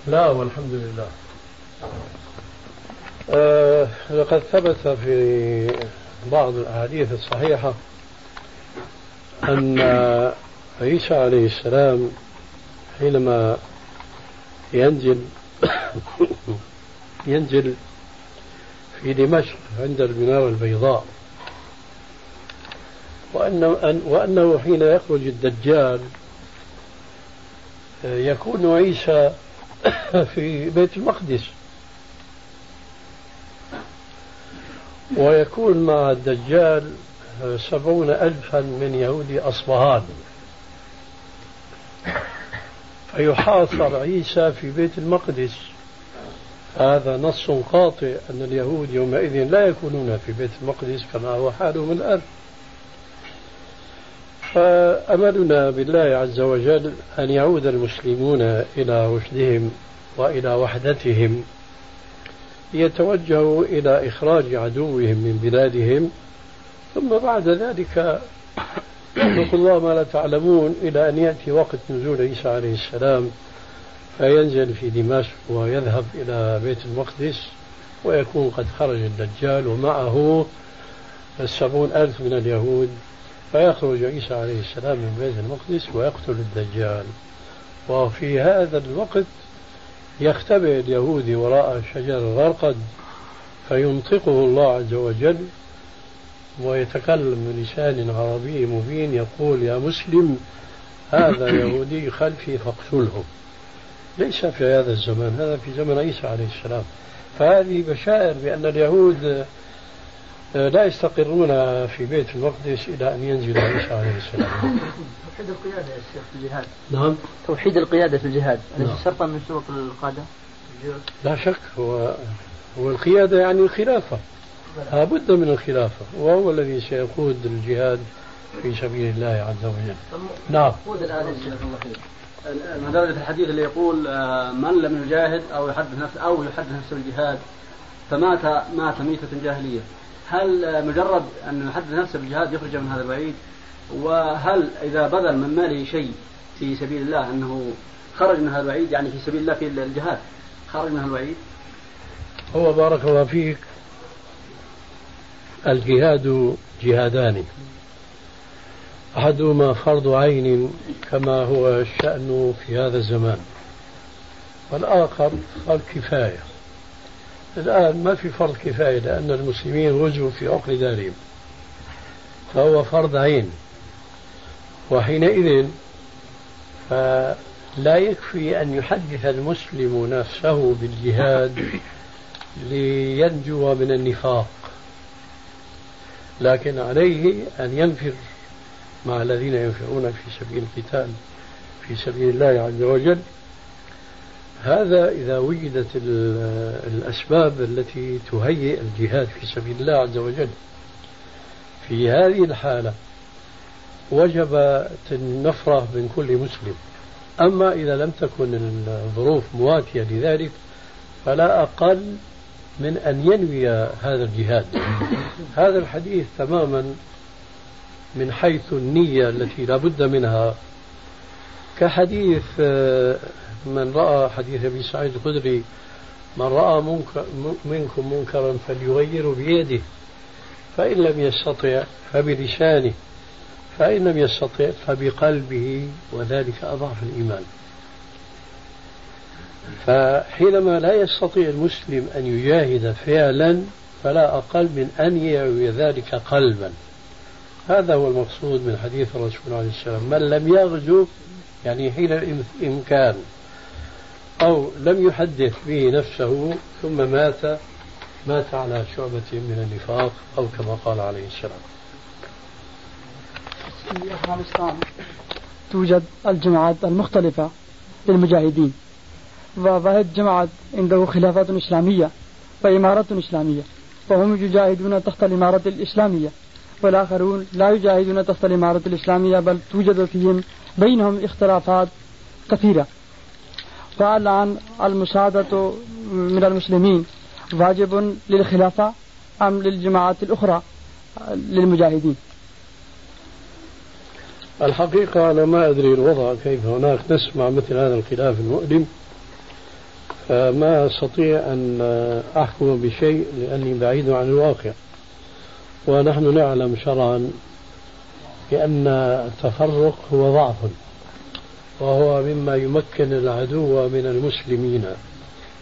لا والحمد لله. آه لقد ثبت في بعض الأحاديث الصحيحة أن عيسى عليه السلام حينما ينزل ينزل في دمشق عند المنارة البيضاء وأنه, وأنه حين يخرج الدجال يكون عيسى في بيت المقدس. ويكون مع الدجال سبعون ألفا من يهود أصبهان. فيحاصر عيسى في بيت المقدس. هذا نص قاطع أن اليهود يومئذ لا يكونون في بيت المقدس كما هو حالهم الآن. فأملنا بالله عز وجل أن يعود المسلمون إلى رشدهم وإلى وحدتهم. ليتوجهوا إلى إخراج عدوهم من بلادهم ثم بعد ذلك يخلق الله ما لا تعلمون إلى أن يأتي وقت نزول عيسى عليه السلام فينزل في دمشق ويذهب إلى بيت المقدس ويكون قد خرج الدجال ومعه السبعون ألف من اليهود فيخرج عيسى عليه السلام من بيت المقدس ويقتل الدجال. وفي هذا الوقت يختبئ اليهودي وراء شجر الغرقد فينطقه الله عز وجل ويتكلم بلسان عربي مبين يقول يا مسلم هذا يهودي خلفي فاقتله. ليس في هذا الزمان هذا في زمن عيسى عليه السلام. فهذه بشائر بأن اليهود لا يستقرون في بيت المقدس إلى أن ينزل عيسى عليه السلام. توحيد القيادة يا شيخ في الجهاد. نعم. توحيد القيادة في الجهاد. أليس نعم. شرطا من شروط القادة؟ لا شك هو هو القيادة يعني الخلافة. لابد من الخلافة وهو الذي سيقود الجهاد في سبيل الله عز وجل. نعم. قود الآن الله خير. الحديث اللي يقول آه، من لم يجاهد أو يحدث نفسه أو يحدث نفسه بالجهاد فمات مات ميتة جاهلية. هل مجرد أن يحدث نفسه بالجهاد يخرج من هذا الوعيد وهل إذا بذل من ماله شيء في سبيل الله أنه خرج من هذا الوعيد يعني في سبيل الله في الجهاد خرج من هذا الوعيد هو بارك الله فيك. الجهاد جهادان. أحدهما فرض عين كما هو الشأن في هذا الزمان والآخر فرض كفاية. الآن ما في فرض كفاية لأن المسلمين غزوا في عقر دارهم. فهو فرض عين. وحينئذ فلا يكفي أن يحدث المسلم نفسه بالجهاد لينجو من النفاق. لكن عليه أن ينفر مع الذين ينفرون في سبيل القتال في سبيل الله عز وجل. هذا إذا وجدت الأسباب التي تهيئ الجهاد في سبيل الله عز وجل. في هذه الحالة وجب النفرة من كل مسلم. أما إذا لم تكن الظروف مواتية لذلك فلا أقل من أن ينوي هذا الجهاد. هذا الحديث تماما من حيث النية التي لا بد منها. كحديث آه، من رأى حديث أبي سعيد الخدري من رأى منكم منكرا فليغيره بيده فإن لم يستطع فبلسانه فإن لم يستطع فبقلبه وذلك أضعف الإيمان. فحينما لا يستطيع المسلم أن يجاهد فعلا فلا أقل من أن يعوي ذلك قلبا. هذا هو المقصود من حديث الرسول عليه السلام من لم يغزو يعني حين الإمكان أو لم يحدث به نفسه ثم مات مات على شعبة من النفاق أو كما قال عليه السلام. في أفغانستان توجد الجماعات المختلفة للمجاهدين وواحد جماعة عنده خلافة إسلامية وإمارة إسلامية فهم يجاهدون تحت الإمارة الإسلامية والآخرون لا يجاهدون تحت الإمارة الإسلامية بل توجد فيهم بينهم اختلافات كثيرة. فالآن المساعدة من المسلمين واجب للخلافة أم للجماعات الأخرى للمجاهدين؟ الحقيقة أنا ما أدري الوضع كيف هناك نسمع مثل هذا الخلاف المؤلم فما أستطيع أن أحكم بشيء لأني بعيد عن الواقع. ونحن نعلم شرعا بأن التفرق هو ضعف. وهو مما يمكن العدو من المسلمين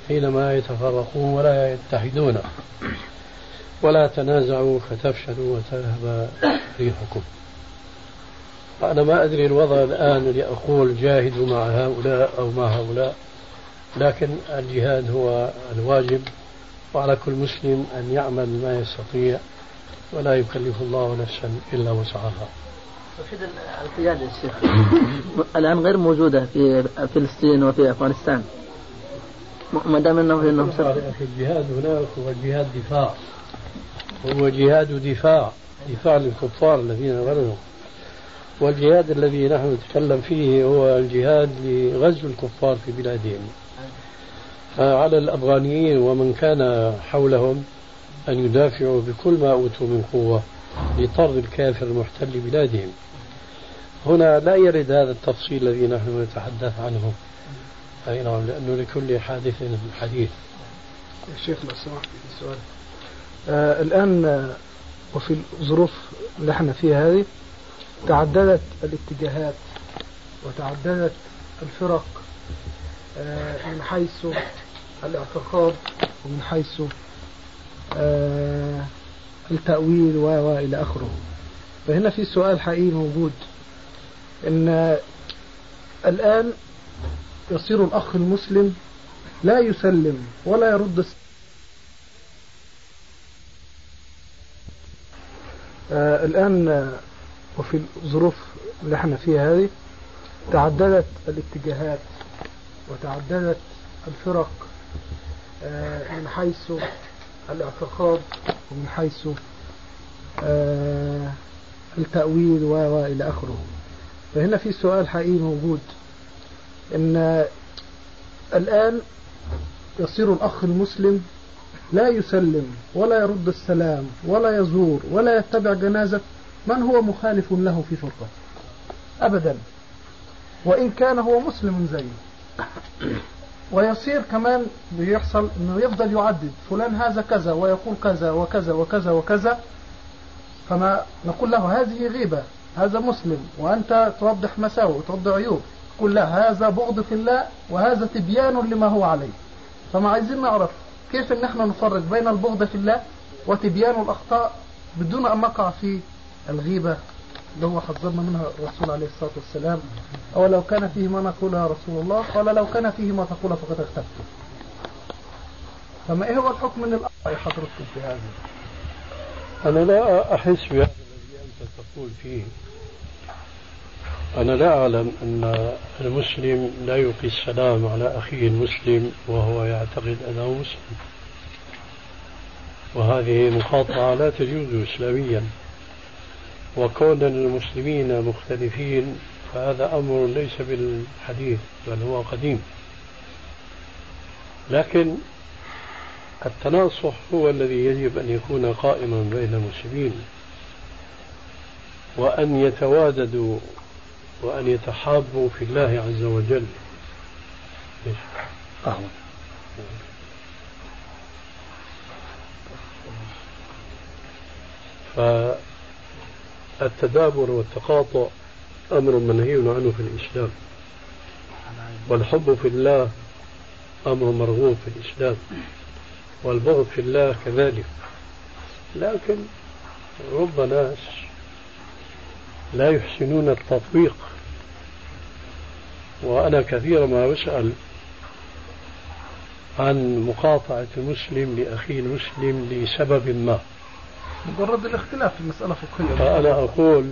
حينما يتفرقون ولا يتحدون. ولا تنازعوا فتفشلوا وتذهب ريحكم. أنا ما أدري الوضع الآن لأقول جاهدوا مع هؤلاء أو مع هؤلاء لكن الجهاد هو الواجب وعلى كل مسلم أن يعمل ما يستطيع ولا يكلف الله نفسا إلا وسعها. القيادة يا شيخ. الآن غير موجودة في فلسطين وفي أفغانستان. ما دام انه إنهم الجهاد هناك هو جهاد دفاع. هو جهاد دفاع. دفاع للكفار الذين غلبوا والجهاد الذي نحن نتكلم فيه هو الجهاد لغزو الكفار في بلادهم. على الأفغانيين ومن كان حولهم أن يدافعوا بكل ما أوتوا من قوة. لطرد الكافر المحتل بلادهم. هنا لا يرد هذا التفصيل الذي نحن نتحدث عنه. أي نعم لأنه لكل حادث حديث. شيخ لو سمحت السؤال. آه الآن آه وفي الظروف اللي إحنا فيها هذه تعددت الاتجاهات وتعددت الفرق آه من حيث الاعتقاد ومن حيث آه التأويل و إلى آخره فهنا في سؤال حقيقي موجود إن الآن يصير الأخ المسلم لا يسلم ولا يرد. آه الآن وفي الظروف اللي إحنا فيها هذه تعددت الاتجاهات وتعددت الفرق آه من حيث الاعتقاد ومن حيث آه التأويل و و إلى آخره. فهنا في سؤال حقيقي موجود إن الآن يصير الأخ المسلم لا يسلم ولا يرد السلام ولا يزور ولا يتبع جنازة من هو مخالف له في فرقة؟ أبدا. وإن كان هو مسلم زيه ويصير كمان بيحصل إنه يفضل يعدد فلان هذا كذا ويقول كذا وكذا وكذا وكذا. فما نقول له هذه غيبة هذا مسلم وأنت توضح مساوئ وتوضح عيوب. تقول لا هذا بغض في الله وهذا تبيان لما هو عليه. فما عايزين نعرف كيف ان إحنا نفرق بين البغض في الله وتبيان الأخطاء بدون أن نقع في الغيبة. اللي هو حذرنا منها الرسول عليه الصلاة والسلام. أو لو كان فيه ما نقول يا رسول الله قال لو كان فيه ما تقول فقد اختفت فما إيه هو الحكم من الأمر حضرتكم في هذا؟ أنا لا أحس بهذا الذي أنت تقول فيه. أنا لا أعلم أن المسلم لا يلقي السلام على أخيه المسلم وهو يعتقد أنه مسلم. وهذه مقاطعة لا تجوز إسلاميا. وكون المسلمين مختلفين فهذا أمر ليس بالحديث بل هو قديم. لكن التناصح هو الذي يجب أن يكون قائما بين المسلمين وأن يتواددوا وأن يتحابوا في الله عز وجل. أهلا فالتدابر والتقاطع أمر منهي عنه في الإسلام. والحب في الله أمر مرغوب في الإسلام. والبغض في الله كذلك. لكن رب ناس لا يحسنون التطبيق. وأنا كثيرا ما أسأل عن مقاطعة المسلم لأخيه المسلم لسبب ما. مجرد الاختلاف في المسألة فقهية. فأنا أقول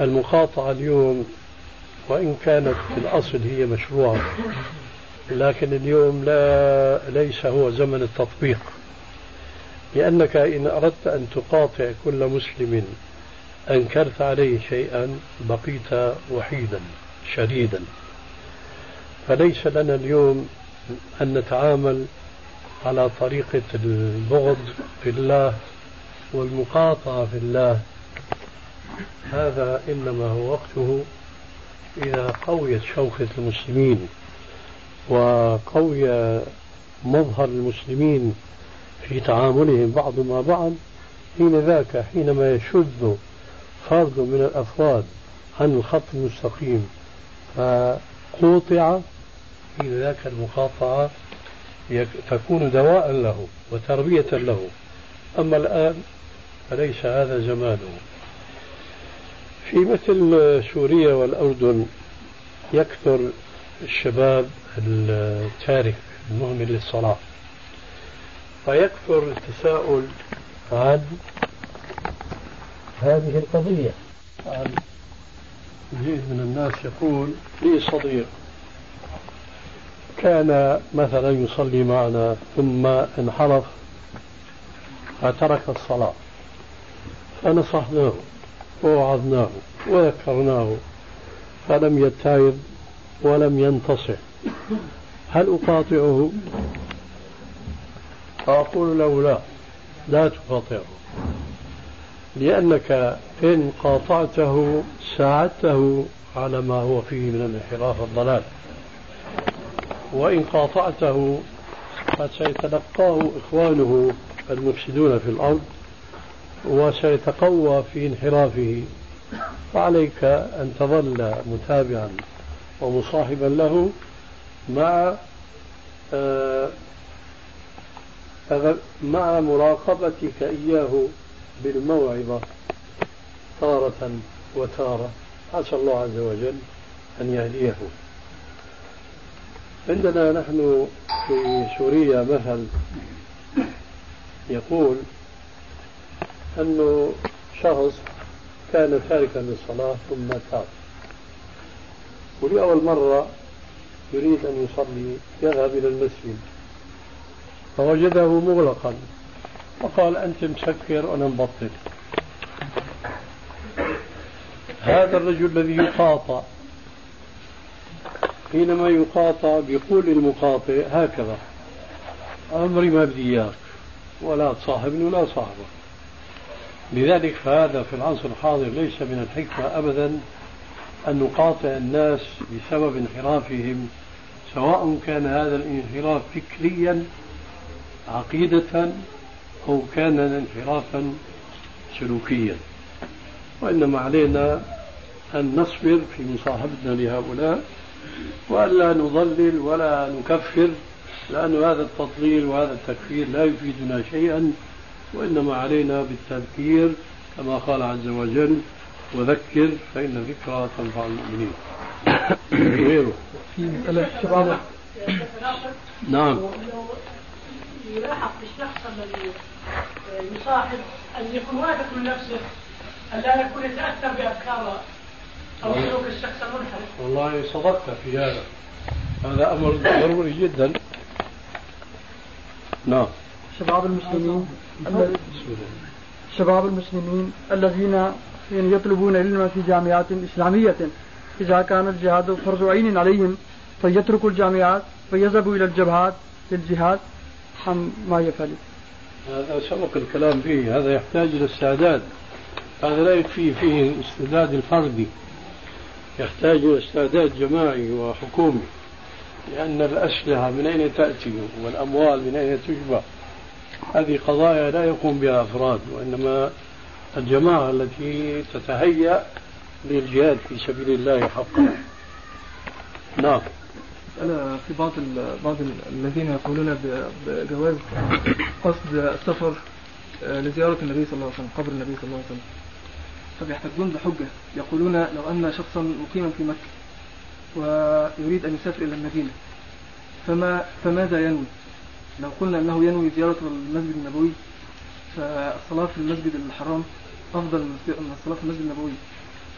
المقاطعة اليوم وإن كانت في الأصل هي مشروعة لكن اليوم لا ليس هو زمن التطبيق. لأنك إن أردت أن تقاطع كل مسلم أنكرت عليه شيئا بقيت وحيدا شديدا. فليس لنا اليوم أن نتعامل على طريقة البغض في الله والمقاطعة في الله. هذا إنما هو وقته إذا قويت شوكة المسلمين وقوي مظهر المسلمين في تعاملهم بعض مع بعض حين ذاك حينما يشد فرد من الأفراد عن الخط المستقيم. فقوطع حين ذاك المقاطعة تكون دواء له وتربية له. أما الآن فليس هذا زمانه في مثل سوريا والأردن يكثر الشباب التارك المهمل للصلاة فيكثر التساؤل عن هذه القضية. عن جيد من الناس يقول لي صديق كان مثلا يصلي معنا ثم انحرف فترك الصلاة. فنصحناه ووعظناه وذكرناه فلم يتعظ ولم ينتصح هل أقاطعه؟ فأقول له لا لا تقاطعه لأنك إن قاطعته ساعدته على ما هو فيه من الانحراف والضلال. وإن قاطعته فسيتلقاه إخوانه المفسدون في الأرض. وسيتقوى في انحرافه. فعليك أن تظل متابعا ومصاحبا له مع آه، فمع مراقبتك إياه بالموعظة تارة وتارة. عسى الله عز وجل أن يهديه. عندنا نحن في سوريا مثل يقول أنه شخص كان تاركا للصلاة ثم تاب. ولأول مرة يريد أن يصلي يذهب إلى المسجد. فوجده مغلقا. فقال أنت مسكر وأنا مبطل. هذا الرجل الذي يقاطع. حينما يقاطع بيقول للمقاطع هكذا أمري ما بدي إياك ولا تصاحبني ولا صاحبك. لذلك فهذا في العصر الحاضر ليس من الحكمة أبدا أن نقاطع الناس بسبب انحرافهم سواء كان هذا الانحراف فكريا عقيدة أو كان انحرافا سلوكيا. وإنما علينا أن نصبر في مصاحبتنا لهؤلاء وألا نضلل ولا نكفر لأن هذا التضليل وهذا التكفير لا يفيدنا شيئا. وإنما علينا بالتذكير كما قال عز وجل وذكر فإن الذكرى تنفع المؤمنين. غيره. في مسألة شباب نعم. يلاحظ الشخص الذي يصاحب أن يكون واثق من نفسه أن لا يكون يتأثر بأفكار أو سلوك الشخص المنحرف والله صدقت في هذا. هذا أمر ضروري جدا. نعم. شباب المسلمين شباب المسلمين الذين يعني يطلبون العلم في جامعات إسلامية. إذا كان الجهاد فرض عين عليهم فيتركوا الجامعات ويذهبوا إلى الجبهات للجهاد. أم ما يفعل. هذا سبق الكلام فيه. هذا يحتاج إلى استعداد. هذا لا يكفي فيه الاستعداد الفردي يحتاج إلى استعداد جماعي وحكومي لأن الأسلحة من أين تأتي؟ والأموال من أين تجمع هذه قضايا لا يقوم بها أفراد وإنما الجماعة التي تتهيأ للجهاد في سبيل الله حقا. نعم. مسألة في بعض بعض الذين يقولون بجواز قصد السفر آه، لزيارة النبي صلى الله عليه وسلم قبر النبي صلى الله عليه وسلم. فبيحتجون بحجة. يقولون لو أن شخصا مقيما في مكة ويريد أن يسافر إلى المدينة فما فماذا ينوي؟ لو قلنا أنه ينوي زيارة المسجد النبوي فالصلاة في المسجد الحرام أفضل من الصلاة في المسجد النبوي.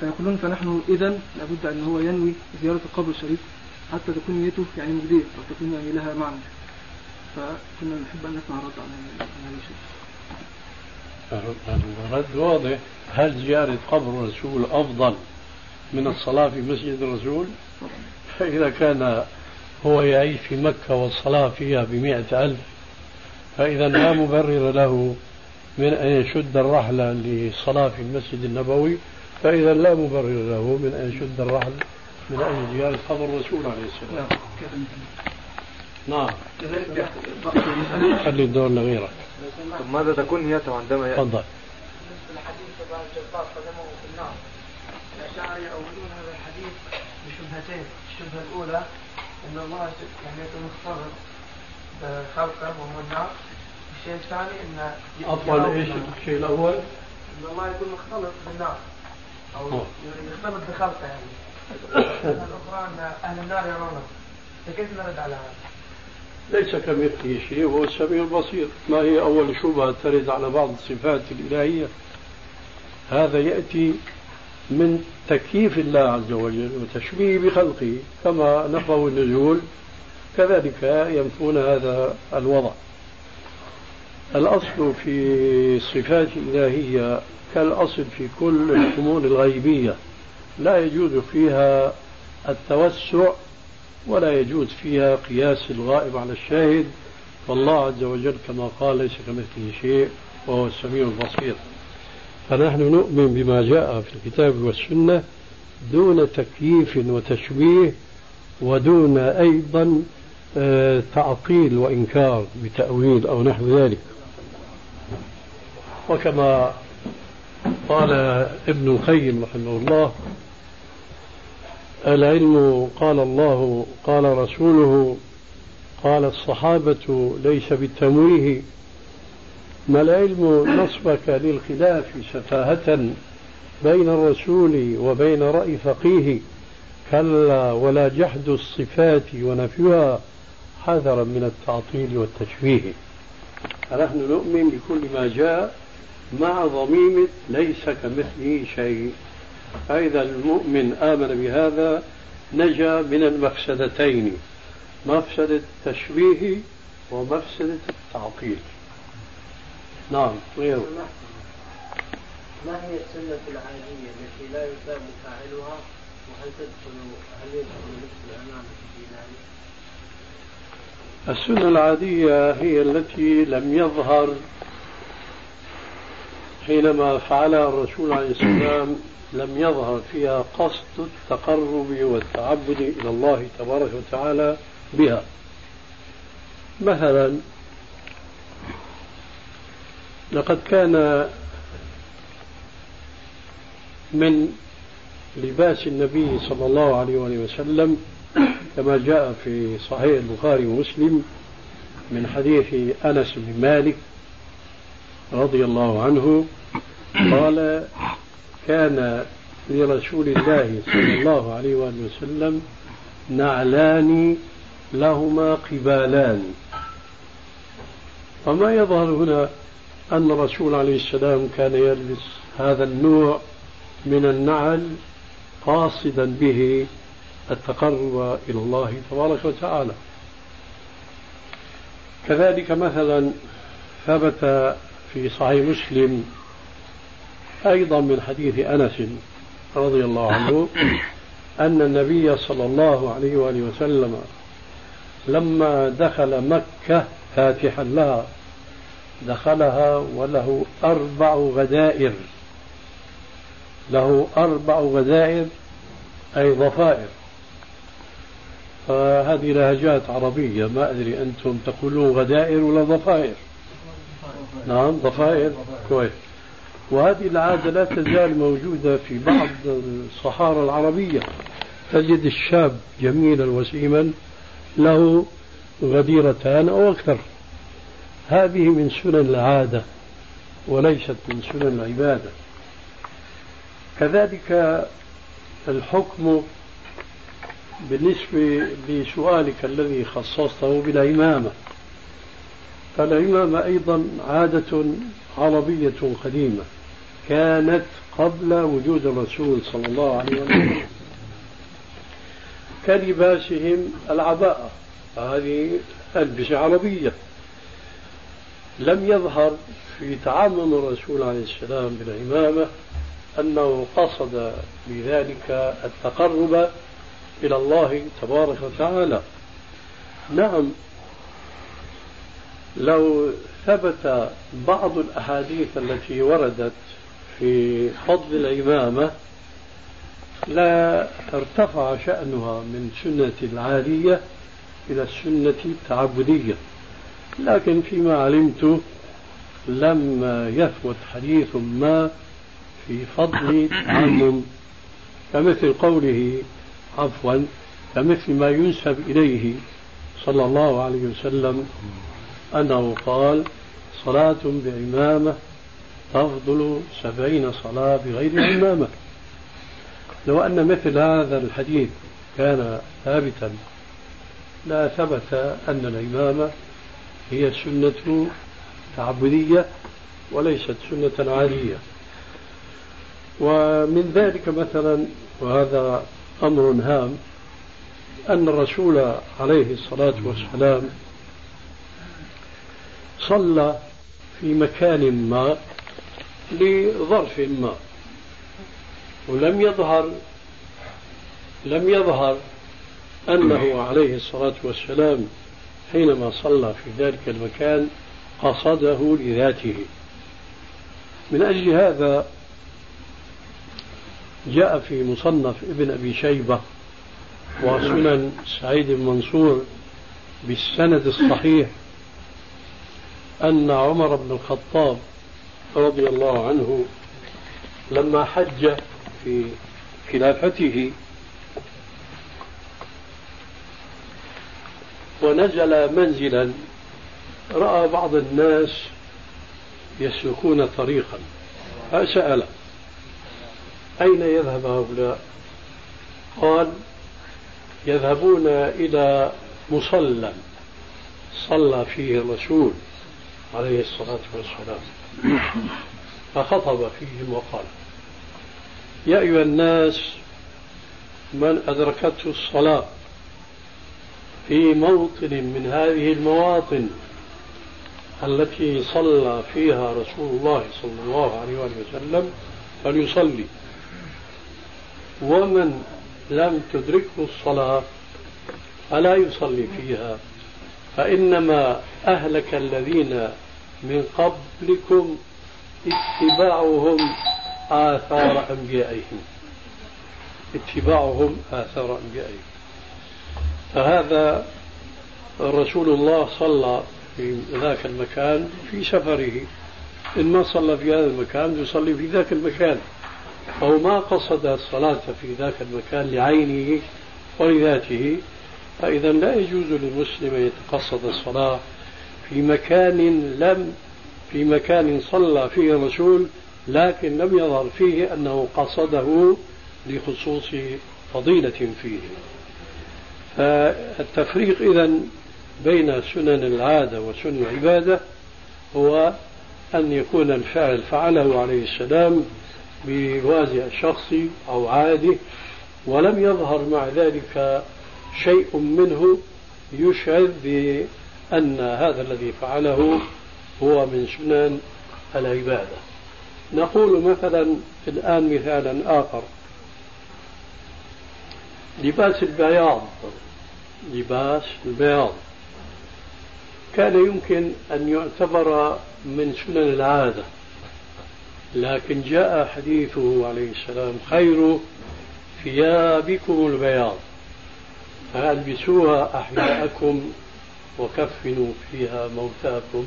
فيقولون فنحن إذا لابد أن هو ينوي زيارة القبر الشريف حتى تكون نيته يعني مجدية أو تكون يعني لها معنى. فكنا نحب أن نسمع رد عن هذا الشيء. الرد واضح. هل زيارة قبر الرسول أفضل من الصلاة في مسجد الرسول؟ فإذا كان هو يعيش في مكة والصلاة فيها بمئة ألف فإذا لا مبرر له من أن يشد الرحلة للصلاة في المسجد النبوي فإذا لا مبرر له من أن يشد الرحل من أجل زيارة قبر الرسول عليه السلام. نعم. خلي الدور لغيرك. ماذا تكون نيته عندما يأتي؟ تفضل. الحديث تبع الجبار قدمه في النار. الأشاعرة يؤولون هذا الحديث بشبهتين الشبهة الأولى أن الله يعني يكون مختبر بخلقه وهو النار. الشيء الثاني أن أفضل إيش؟ الشيء الأول؟ أن الله يكون مختلط بالنار. أو يختلط بخلقه يعني. الأخرى أن أهل النار يرونه. فكيف نرد على هذا؟ ليس كمثله شيء وهو السميع البصير. ما هي أول شبهة ترد على بعض الصفات الإلهية؟ هذا يأتي من تكييف الله عز وجل وتشبيه بخلقه كما نفوا النزول كذلك ينفون هذا الوضع. الأصل في الصفات الإلهية كالأصل في كل الأمور الغيبية. لا يجوز فيها التوسع ولا يجوز فيها قياس الغائب على الشاهد. والله عز وجل كما قال ليس كمثله شيء وهو السميع البصير. فنحن نؤمن بما جاء في الكتاب والسنة دون تكييف وتشبيه ودون أيضا آه، تعطيل وإنكار بتأويل أو نحو ذلك. وكما قال ابن القيم رحمه الله العلم قال الله قال رسوله قال الصحابة ليس بالتمويه ما العلم نصبك للخلاف سفاهة بين الرسول وبين رأي فقيه؟ كلا ولا جحد الصفات ونفيها حذرا من التعطيل والتشبيه فنحن نؤمن بكل ما جاء مع ضميمة ليس كمثله شيء. فإذا المؤمن آمن بهذا نجا من المفسدتين مفسدة التشبيه ومفسدة التعطيل. نعم غيره ما هي السنة العادية التي لا يثاب فاعلها؟ وهل تدخل هل يدخل لبس الأمانة في ذلك؟ السنة العادية هي التي لم يظهر حينما فعلها الرسول عليه السلام لم يظهر فيها قصد التقرب والتعبد إلى الله تبارك وتعالى بها. مثلا لقد كان من لباس النبي صلى الله عليه وسلم كما جاء في صحيح البخاري ومسلم من حديث أنس بن مالك رضي الله عنه قال كان لرسول الله صلى الله عليه وسلم نعلان لهما قبالان. وما يظهر هنا أن الرسول عليه السلام كان يلبس هذا النوع من النعل قاصدا به التقرب إلى الله تبارك وتعالى. كذلك مثلا ثبت في صحيح مسلم أيضا من حديث أنس رضي الله عنه أن النبي صلى الله عليه وآله وسلم لما دخل مكة فاتحا لها. دخلها وله أربع غدائر. له أربع غدائر أي ضفائر فهذه لهجات عربية ما أدري أنتم تقولون غدائر ولا ضفائر نعم ضفائر كويس. وهذه العادة لا تزال موجودة في بعض الصحارى العربية. تجد الشاب جميلا وسيما له غديرتان أو أكثر. هذه من سنن العادة وليست من سنن العبادة. كذلك الحكم بالنسبة لسؤالك الذي خصصته بالعمامة. فالعمامة أيضا عادة عربية قديمة كانت قبل وجود الرسول صلى الله عليه وسلم. كلباسهم العباءة هذه ألبسة عربية. لم يظهر في تعامل الرسول عليه السلام بالعمامة أنه قصد بذلك التقرب إلى الله تبارك وتعالى. نعم لو ثبت بعض الأحاديث التي وردت في فضل العمامة لا ارتفع شأنها من سنة العادية إلى السنة التعبدية. لكن فيما علمت لم يثبت حديث ما في فضل التعمم كمثل قوله عفوا كمثل ما ينسب إليه صلى الله عليه وسلم أنه قال صلاة بعمامة تفضل سبعين صلاة بغير عمامة. لو أن مثل هذا الحديث كان ثابتا لا ثبت أن العمامة هي سنة تعبدية وليست سنة عادية. ومن ذلك مثلا وهذا أمر هام أن الرسول عليه الصلاة والسلام صلى في مكان ما لظرف ما ولم يظهر لم يظهر أنه عليه الصلاة والسلام حينما صلى في ذلك المكان قصده لذاته. من أجل هذا جاء في مصنف ابن أبي شيبة وسنن سعيد بن منصور بالسند الصحيح أن عمر بن الخطاب رضي الله عنه لما حج في خلافته ونزل منزلا رأى بعض الناس يسلكون طريقا. فسأل أين يذهب هؤلاء؟ قال يذهبون إلى مصلى صلى فيه الرسول عليه الصلاة والسلام. فخطب فيهم وقال يا أيها الناس من أدركته الصلاة في موطن من هذه المواطن التي صلى فيها رسول الله صلى الله عليه وسلم فليصلي. ومن لم تدركه الصلاة فلا يصلي فيها. فإنما أهلك الذين من قبلكم اتباعهم آثار أنبيائهم. اتباعهم آثار أنبيائهم. فهذا رسول الله صلى في ذاك المكان في سفره. إن ما صلى في هذا المكان يصلي في ذاك المكان. أو ما قصد الصلاة في ذاك المكان لعينه ولذاته فإذا لا يجوز للمسلم أن يتقصد الصلاة في مكان لم في مكان صلى فيه الرسول لكن لم يظهر فيه أنه قصده لخصوص فضيلة فيه. فالتفريق إذا بين سنن العادة وسنن العبادة هو أن يكون الفعل فعله عليه السلام بوازع شخصي أو عادي ولم يظهر مع ذلك شيء منه يشعر بأن هذا الذي فعله هو من سنن العبادة. نقول مثلا الآن مثالا آخر. لباس البياض. لباس البياض. كان يمكن أن يعتبر من سنن العادة لكن جاء حديثه عليه السلام خير ثيابكم البياض. فألبسوها أحياءكم وكفنوا فيها موتاكم.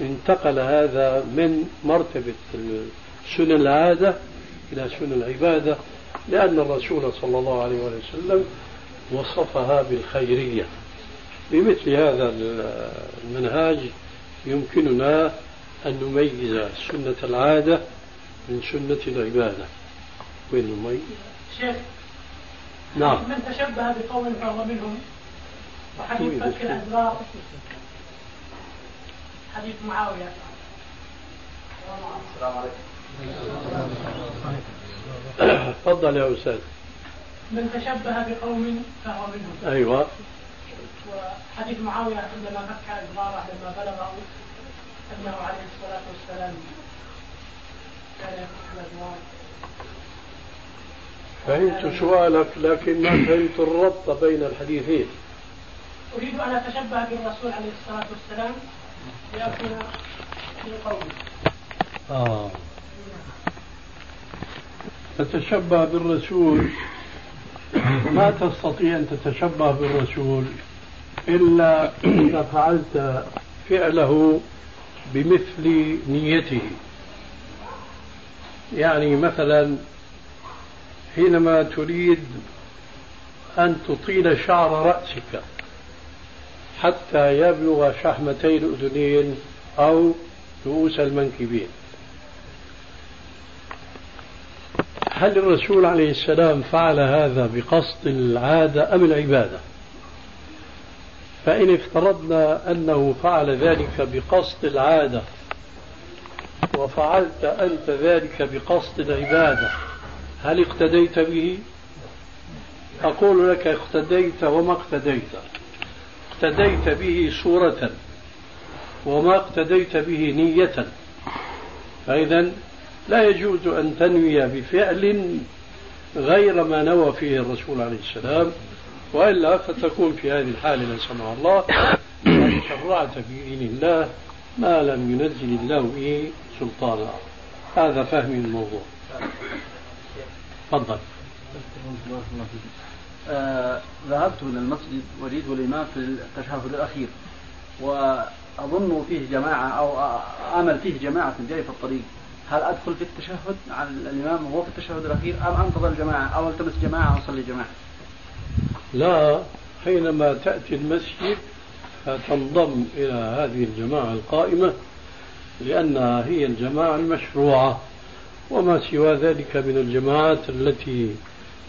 انتقل هذا من مرتبة سنن العادة إلى سنن العبادة. لأن الرسول صلى الله عليه وسلم وصفها بالخيرية. بمثل هذا المنهاج يمكننا أن نميز سنة العادة من سنة العبادة. وين نميز؟ شيخ نعم. من تشبه بقوم فهو منهم. وحديث فك الأدبار حديث معاوية. السلام عليكم. تفضل يا أستاذ. من تشبه بقوم فهو منهم. أيوة. وحديث معاوية عندما فك أدباره لما بلغه أنه عليه الصلاة والسلام كان يفك الأدبار فهمت سؤالك لكن ما فهمت الربط بين الحديثين؟ أريد أن أتشبه بالرسول عليه الصلاة والسلام لأكون في قومه. آه. تتشبه بالرسول. ما تستطيع أن تتشبه بالرسول إلا إذا فعلت فعله بمثل نيته. يعني مثلا حينما تريد أن تطيل شعر رأسك حتى يبلغ شحمتي الأذنين أو رؤوس المنكبين. هل الرسول عليه السلام فعل هذا بقصد العادة أم العبادة؟ فإن افترضنا أنه فعل ذلك بقصد العادة وفعلت أنت ذلك بقصد العبادة هل اقتديت به؟ أقول لك اقتديت وما اقتديت. اقتديت به صورة وما اقتديت به نية. فإذا لا يجوز أن تنوي بفعل غير ما نوى فيه الرسول عليه السلام وإلا فتكون في هذه الحالة نسأل الله أن شرعت في دين الله ما لم ينزل الله به سلطانا. هذا فهم الموضوع. تفضل. آه ذهبت إلى المسجد وجدت الإمام في التشهد الأخير وأظن فيه جماعة أو أمل فيه جماعة جاي في الطريق. هل أدخل في التشهد؟ على الإمام وهو في التشهد الأخير أم أنتظر جماعة أو ألتمس جماعة أصلي جماعة؟ لا حينما تأتي المسجد فتنضم إلى هذه الجماعة القائمة لأنها هي الجماعة المشروعة. وما سوى ذلك من الجماعات التي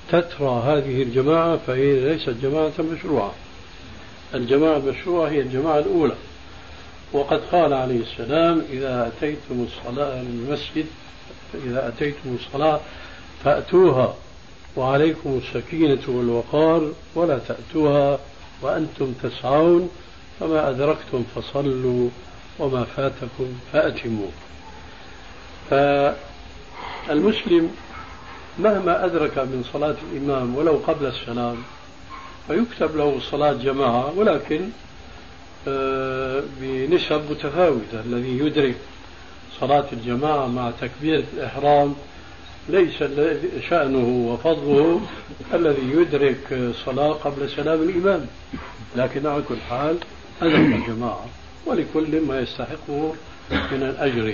تترى هذه الجماعة فهي ليست جماعة مشروعة. الجماعة المشروعة هي الجماعة الأولى. وقد قال عليه السلام إذا أتيتم الصلاة المسجد إذا أتيتم الصلاة فأتوها وعليكم السكينة والوقار ولا تأتوها وأنتم تسعون فما أدركتم فصلوا وما فاتكم فأتموا. فالمسلم مهما أدرك من صلاة الإمام ولو قبل السلام فيكتب له صلاة جماعة ولكن بنسب متفاوتة الذي يدرك صلاة الجماعة مع تكبيرة الإحرام ليس شأنه وفضله الذي يدرك صلاة قبل سلام الإمام. لكن على كل حال أدرك الجماعة ولكل ما يستحقه من الأجر.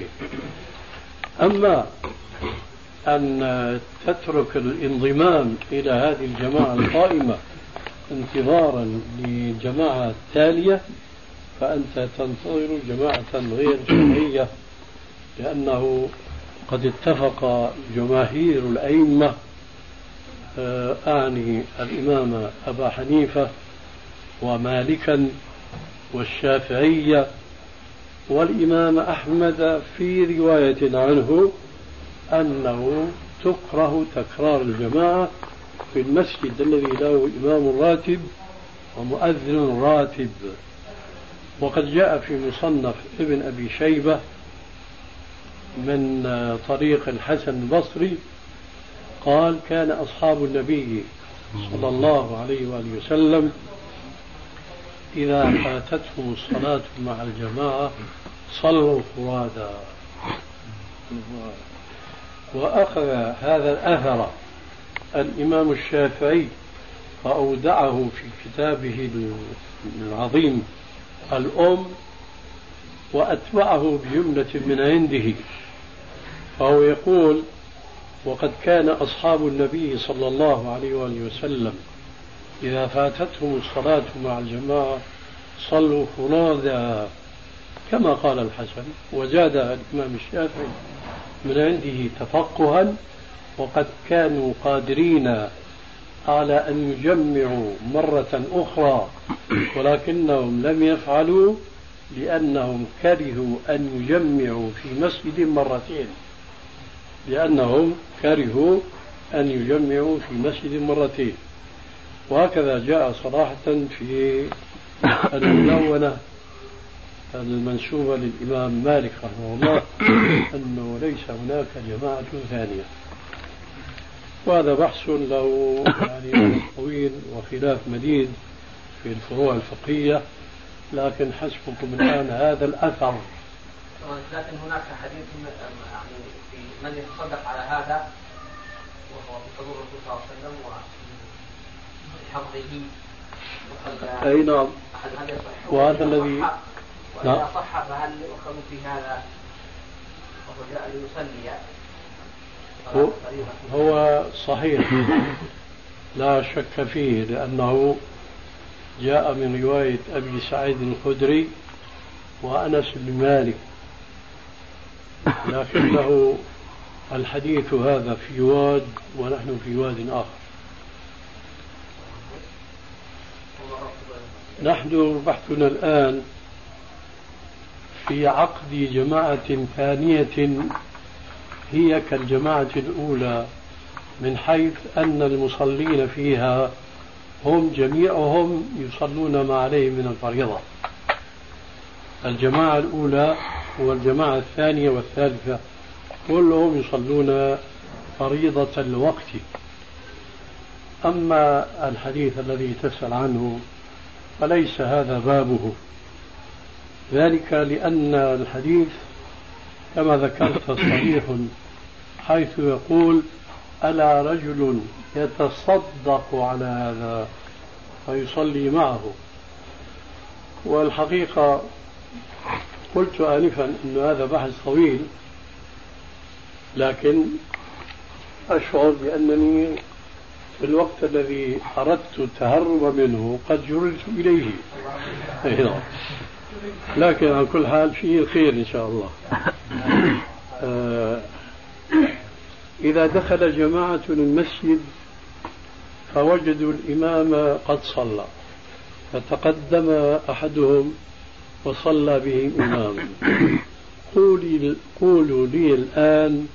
أما أن تترك الانضمام إلى هذه الجماعة القائمة انتظارا للجماعة التالية فأنت تنتظر جماعة غير شرعية لأنه قد اتفق جماهير الأئمة آه، أعني الإمام أبا حنيفة ومالكا والشافعية والإمام أحمد في رواية عنه أنه تكره تكرار الجماعة في المسجد الذي له إمام راتب ومؤذن راتب. وقد جاء في مصنف ابن أبي شيبة من طريق الحسن البصري قال كان أصحاب النبي صلى الله عليه وآله وسلم إذا فاتتهم الصلاة مع الجماعة صلوا فرادا. وأخذ هذا الأثر الإمام الشافعي فأودعه في كتابه العظيم. الأم وأتبعه بجملة من عنده فهو يقول وقد كان أصحاب النبي صلى الله عليه وآله وسلم إذا فاتتهم الصلاة مع الجماعة صلوا فرادا كما قال الحسن وزاد الإمام الشافعي من عنده تفقها وقد كانوا قادرين على أن يجمعوا مرة أخرى ولكنهم لم يفعلوا لأنهم كرهوا أن يجمعوا في مسجد مرتين. لأنهم كرهوا أن يجمعوا في مسجد مرتين. وهكذا جاء صراحة في المدونة المنسوبة للإمام مالك رحمه الله أنه ليس هناك جماعة ثانية. وهذا بحث له يعني طويل وخلاف مديد في الفروع الفقهية لكن حسبكم الآن هذا الأثر. لكن هناك حديث يعني في من يتصدق على هذا وهو في حضور الرسول صلى الله عليه وسلم وحفظه أي نعم. وهذا الذي وإذا نعم. صح فهل يؤخذ في هذا؟ وهو جاء ليصلي. هو, هو صحيح. لا شك فيه لأنه جاء من رواية أبي سعيد الخدري وأنس بن مالك. لكنه الحديث هذا في واد ونحن في واد آخر. نحن بحثنا الآن في عقد جماعة ثانية هي كالجماعة الأولى من حيث أن المصلين فيها هم جميعهم يصلون ما عليه من الفريضة. الجماعة الأولى والجماعة الثانية والثالثة كلهم يصلون فريضة الوقت. أما الحديث الذي تسأل عنه فليس هذا بابه. ذلك لأن الحديث كما ذكرت صريح حيث يقول ألا رجل يتصدق على هذا فيصلي معه. والحقيقة قلت آنفا أن هذا بحث طويل لكن أشعر بأنني في الوقت الذي أردت التهرب منه قد جررت إليه. لكن على كل حال فيه خير إن شاء الله. آه إذا دخل جماعة المسجد فوجدوا الإمام قد صلى فتقدم أحدهم وصلى بهم إماما. قولي قولوا لي الآن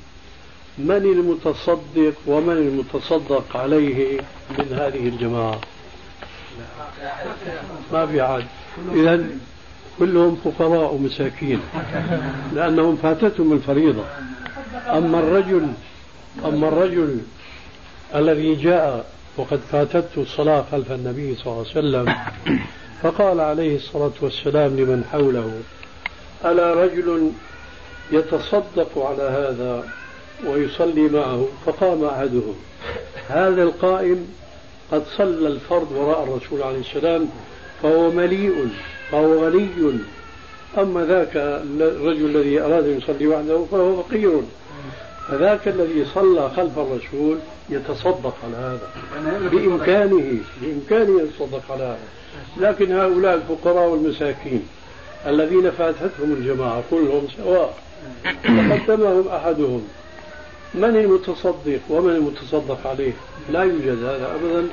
من المتصدق ومن المتصدق عليه من هذه الجماعة؟ ما في عاد. إذا كلهم فقراء ومساكين لأنهم فاتتهم الفريضة. أما الرجل أما الرجل الذي جاء وقد فاتته الصلاة خلف النبي صلى الله عليه وسلم فقال عليه الصلاة والسلام لمن حوله ألا رجل يتصدق على هذا ويصلي معه؟ فقام أحدهم. هذا القائم قد صلى الفرض وراء الرسول عليه السلام فهو مليء فهو غني. أما ذاك الرجل الذي أراد أن يصلي وحده فهو فقير. فذاك الذي صلى خلف الرسول يتصدق على هذا بإمكانه بإمكانه يتصدق على هذا لكن هؤلاء الفقراء والمساكين الذين فاتتهم الجماعة كلهم سواء تقدمهم أحدهم. من المتصدق ومن المتصدق عليه؟ لا يوجد هذا أبدا.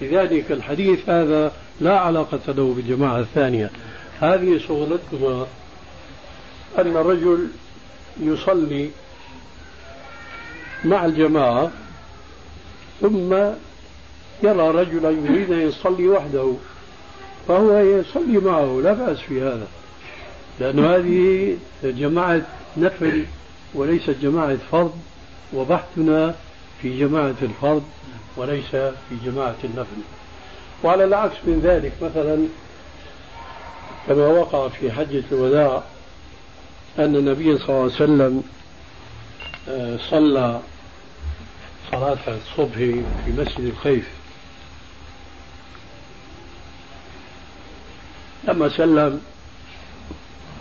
لذلك الحديث هذا لا علاقة له بالجماعة الثانية. هذه شغلتهما أن الرجل يصلي مع الجماعة ثم يرى رجلا يريد أن يصلي وحده فهو يصلي معه. لا بأس في هذا لأن هذه جماعة نفل وليست جماعة فرض وبحثنا في جماعة الفرض وليس في جماعة النفل. وعلى العكس من ذلك مثلا كما وقع في حجة الوداع أن النبي صلى الله عليه وسلم آه، صلى صلاة الصبح في مسجد الخيف. لما سلم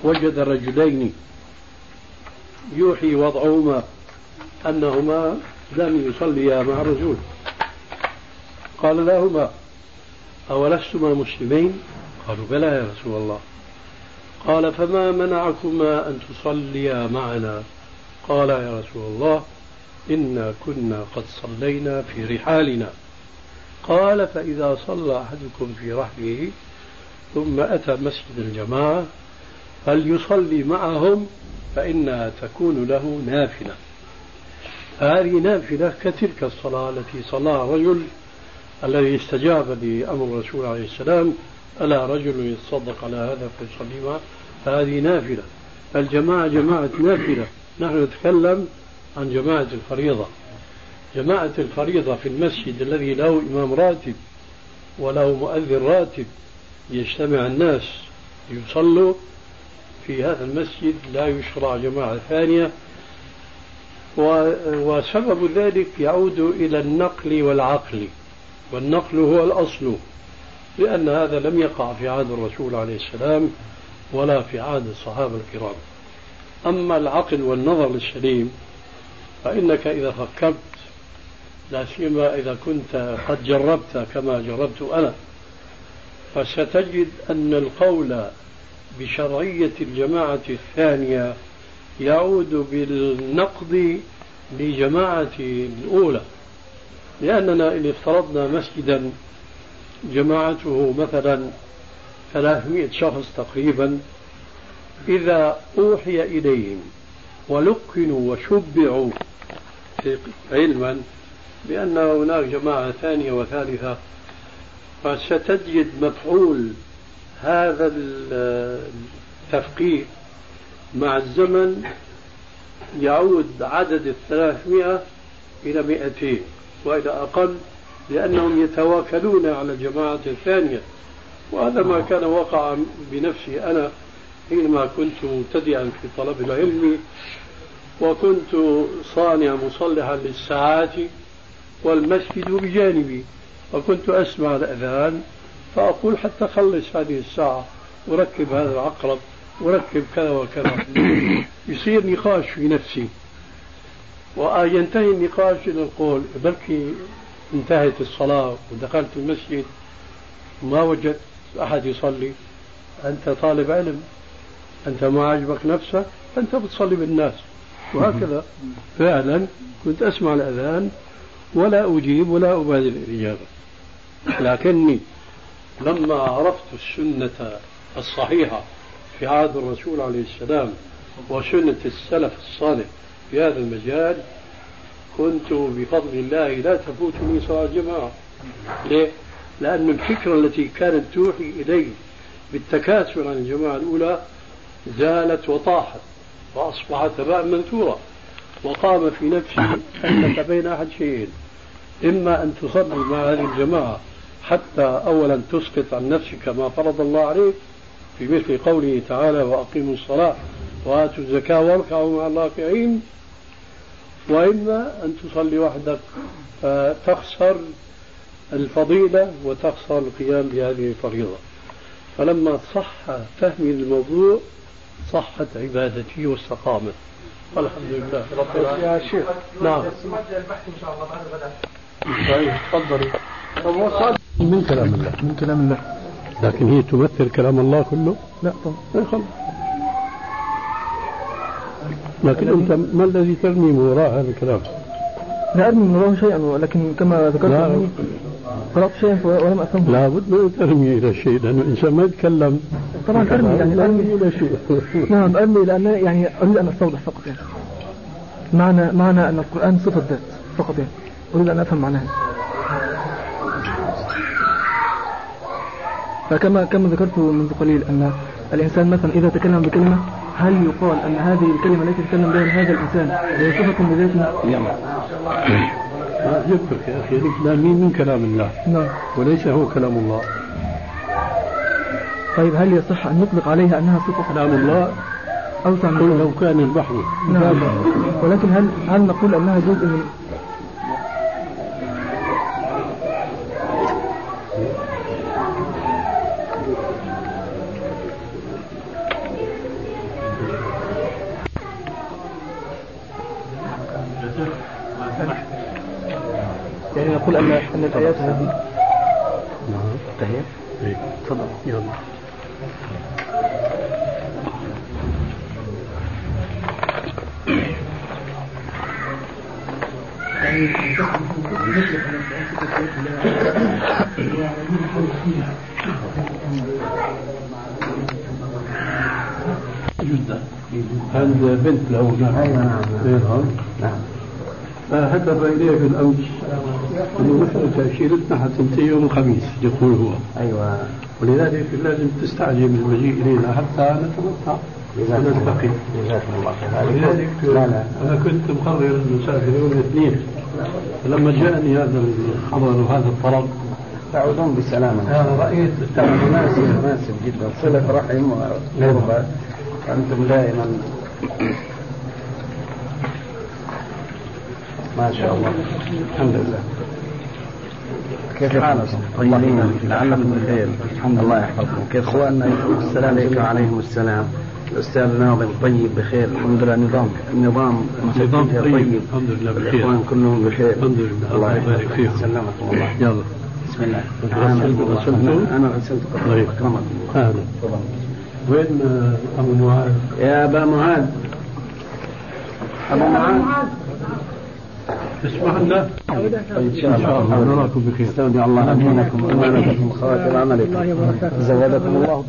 وجد رجلين يوحي وضعهما أنهما لم يصليا مع الرسول. قال لهما أولستما مسلمين قالوا بلى يا رسول الله. قال فما منعكما أن تصليا معنا؟ قال يا رسول الله إنا كنا قد صلينا في رحالنا. قال فإذا صلى أحدكم في رحله ثم أتى مسجد الجماعة فليصلي معهم فإنها تكون له نافلة. هذه نافلة كتلك الصلاة التي صلاها الرجل الذي استجاب لأمر الرسول عليه السلام ألا رجل يتصدق على هذا فيصلي معه فهذه نافلة. الجماعة جماعة نافلة. نحن نتكلم عن جماعة الفريضة. جماعة الفريضة في المسجد الذي له إمام راتب وله مؤذن راتب يجتمع الناس يصلوا في هذا المسجد لا يشرع جماعة ثانية. وسبب ذلك يعود إلى النقل والعقل. والنقل هو الأصل لأن هذا لم يقع في عهد الرسول عليه السلام ولا في عهد الصحابة الكرام. أما العقل والنظر السليم فإنك إذا فكرت لا سيما إذا كنت قد جربت كما جربت أنا فستجد أن القول بشرعية الجماعة الثانية يعود بالنقد لجماعة الأولى. لأننا إن افترضنا مسجدا جماعته مثلا 300 شخص تقريبا إذا أوحي إليهم ولقنوا وشبعوا علما بأن هناك جماعة ثانية وثالثة فستجد مفعول هذا التفقيه مع الزمن يعود عدد الثلاثمائة إلى مئتين. وإلى أقل لأنهم يتواكلون على الجماعة الثانية. وهذا ما كان وقع بنفسي أنا حينما كنت مبتدئا في طلب العلم وكنت صانع مصلحا للساعات والمسجد بجانبي وكنت أسمع الأذان فأقول حتى خلص هذه الساعة وركب هذا العقرب وركب كذا وكذا. يصير نقاش في نفسي. وينتهي النقاش إلى القول بلكي انتهت الصلاة ودخلت المسجد ما وجدت أحد يصلي. أنت طالب علم أنت ما عجبك نفسك أنت بتصلي بالناس. وهكذا. فعلا كنت أسمع الأذان ولا أجيب ولا أبادر الإجابة. لكني لما عرفت السنة الصحيحة في عهد الرسول عليه السلام وسنة السلف الصالح في هذا المجال كنت بفضل الله لا تفوتني صلاة الجماعة. ليه؟ لأن الفكرة التي كانت توحي إلي بالتكاسل عن الجماعة الأولى زالت وطاحت وأصبحت هباء منثورا وقام في نفسي أنك بين أحد شيئين. إما أن تصلي مع هذه الجماعة حتى أولا تسقط عن نفسك ما فرض الله عليك في مثل قوله تعالى وأقيموا الصلاة وآتوا الزكاة واركعوا مع الراكعين وإما أن تصلي وحدك فتخسر الفضيلة وتخسر القيام بهذه الفريضة. فلما صح فهمي للموضوع صحت عبادتي واستقامت. الحمد لله رب العالمين. يا شيخ نعم. البحث ان شاء الله بعد الغداء طيب تفضلي. من كلام الله. من كلام الله. لكن هي تمثل كلام الله كله؟ لا طبعا. إيه خلاص. لكن أنت ما الذي ترمي من وراء هذا الكلام؟ لا أرمي من وراءه شيئا ولكن كما ذكرت قرأت شيئا ولم أفهمه. لابد من ترمي إلى شيء لأنه الإنسان ما يتكلم. طبعا أرمي يعني أرمي إلى شيء. نعم أرمي لأن يعني أريد أن أستوضح فقط يعني. معنى معنى أن القرآن صفة ذات فقط يعني. أريد أن أفهم معناها. فكما كما ذكرت منذ قليل أن الإنسان مثلا إذا تكلم بكلمة هل يقال أن هذه الكلمة التي تكلم بها هذا الإنسان هي صفة بذاته؟ ما يكفك يا أخي الكلام من كلام الله؟ نعم. وليس هو كلام الله. طيب هل يصح أن نطلق عليها أنها صفة؟ كلام الله؟ أوسع من؟ لو كان البحر. نعم. ولكن هل هل نقول أنها جزء من نقول أن أن الآيات هذه. نعم تهيأ. إيه. تفضل. يلا. جدا هذه بنت له نعم. أيوه نعم. نعم. فهدف إليه في تاشيرتنا حتنتهي يوم الخميس يقول هو. أيوه. ولذلك لازم تستعجل بالمجيء إلينا حتى نتمتع ونلتقي. جزاكم الله خير. ولذلك لا لا. أنا كنت مقرر انه أسافر يوم الاثنين. فلما جاءني هذا الخبر وهذا الطلب تعودون بسلامة أنا رأيت مناسب. مناسب جدا. صلة رحم وقربة أنتم دائما ما شاء الله. الحمد لله. كيف حالكم؟ طيبين. لعلكم بخير. الحمد لله. يحفظكم. كيف أخواننا؟ السلام عليكم وعليكم السلام. الاستاذ ناظم طيب بخير. الحمد لله. نظام. النظام نظام مسجلها طيب. الحمد لله بخير. الإخوان كلهم بخير. الحمد لله. الله يبارك فيكم سلمكم الله. يلا. بسم الله. غسلت- غسلتوا؟ أنا غسلت طيب. أكرمكم الله. أهلا. وين آه، أبو معاذ؟ يا أبا معاذ. أبو معاذ. اسمح لنا؟ أن إن شاء الله. نراكم بخير. استودع الله أمانكم امانكم خواتم عملكم. زودكم الله.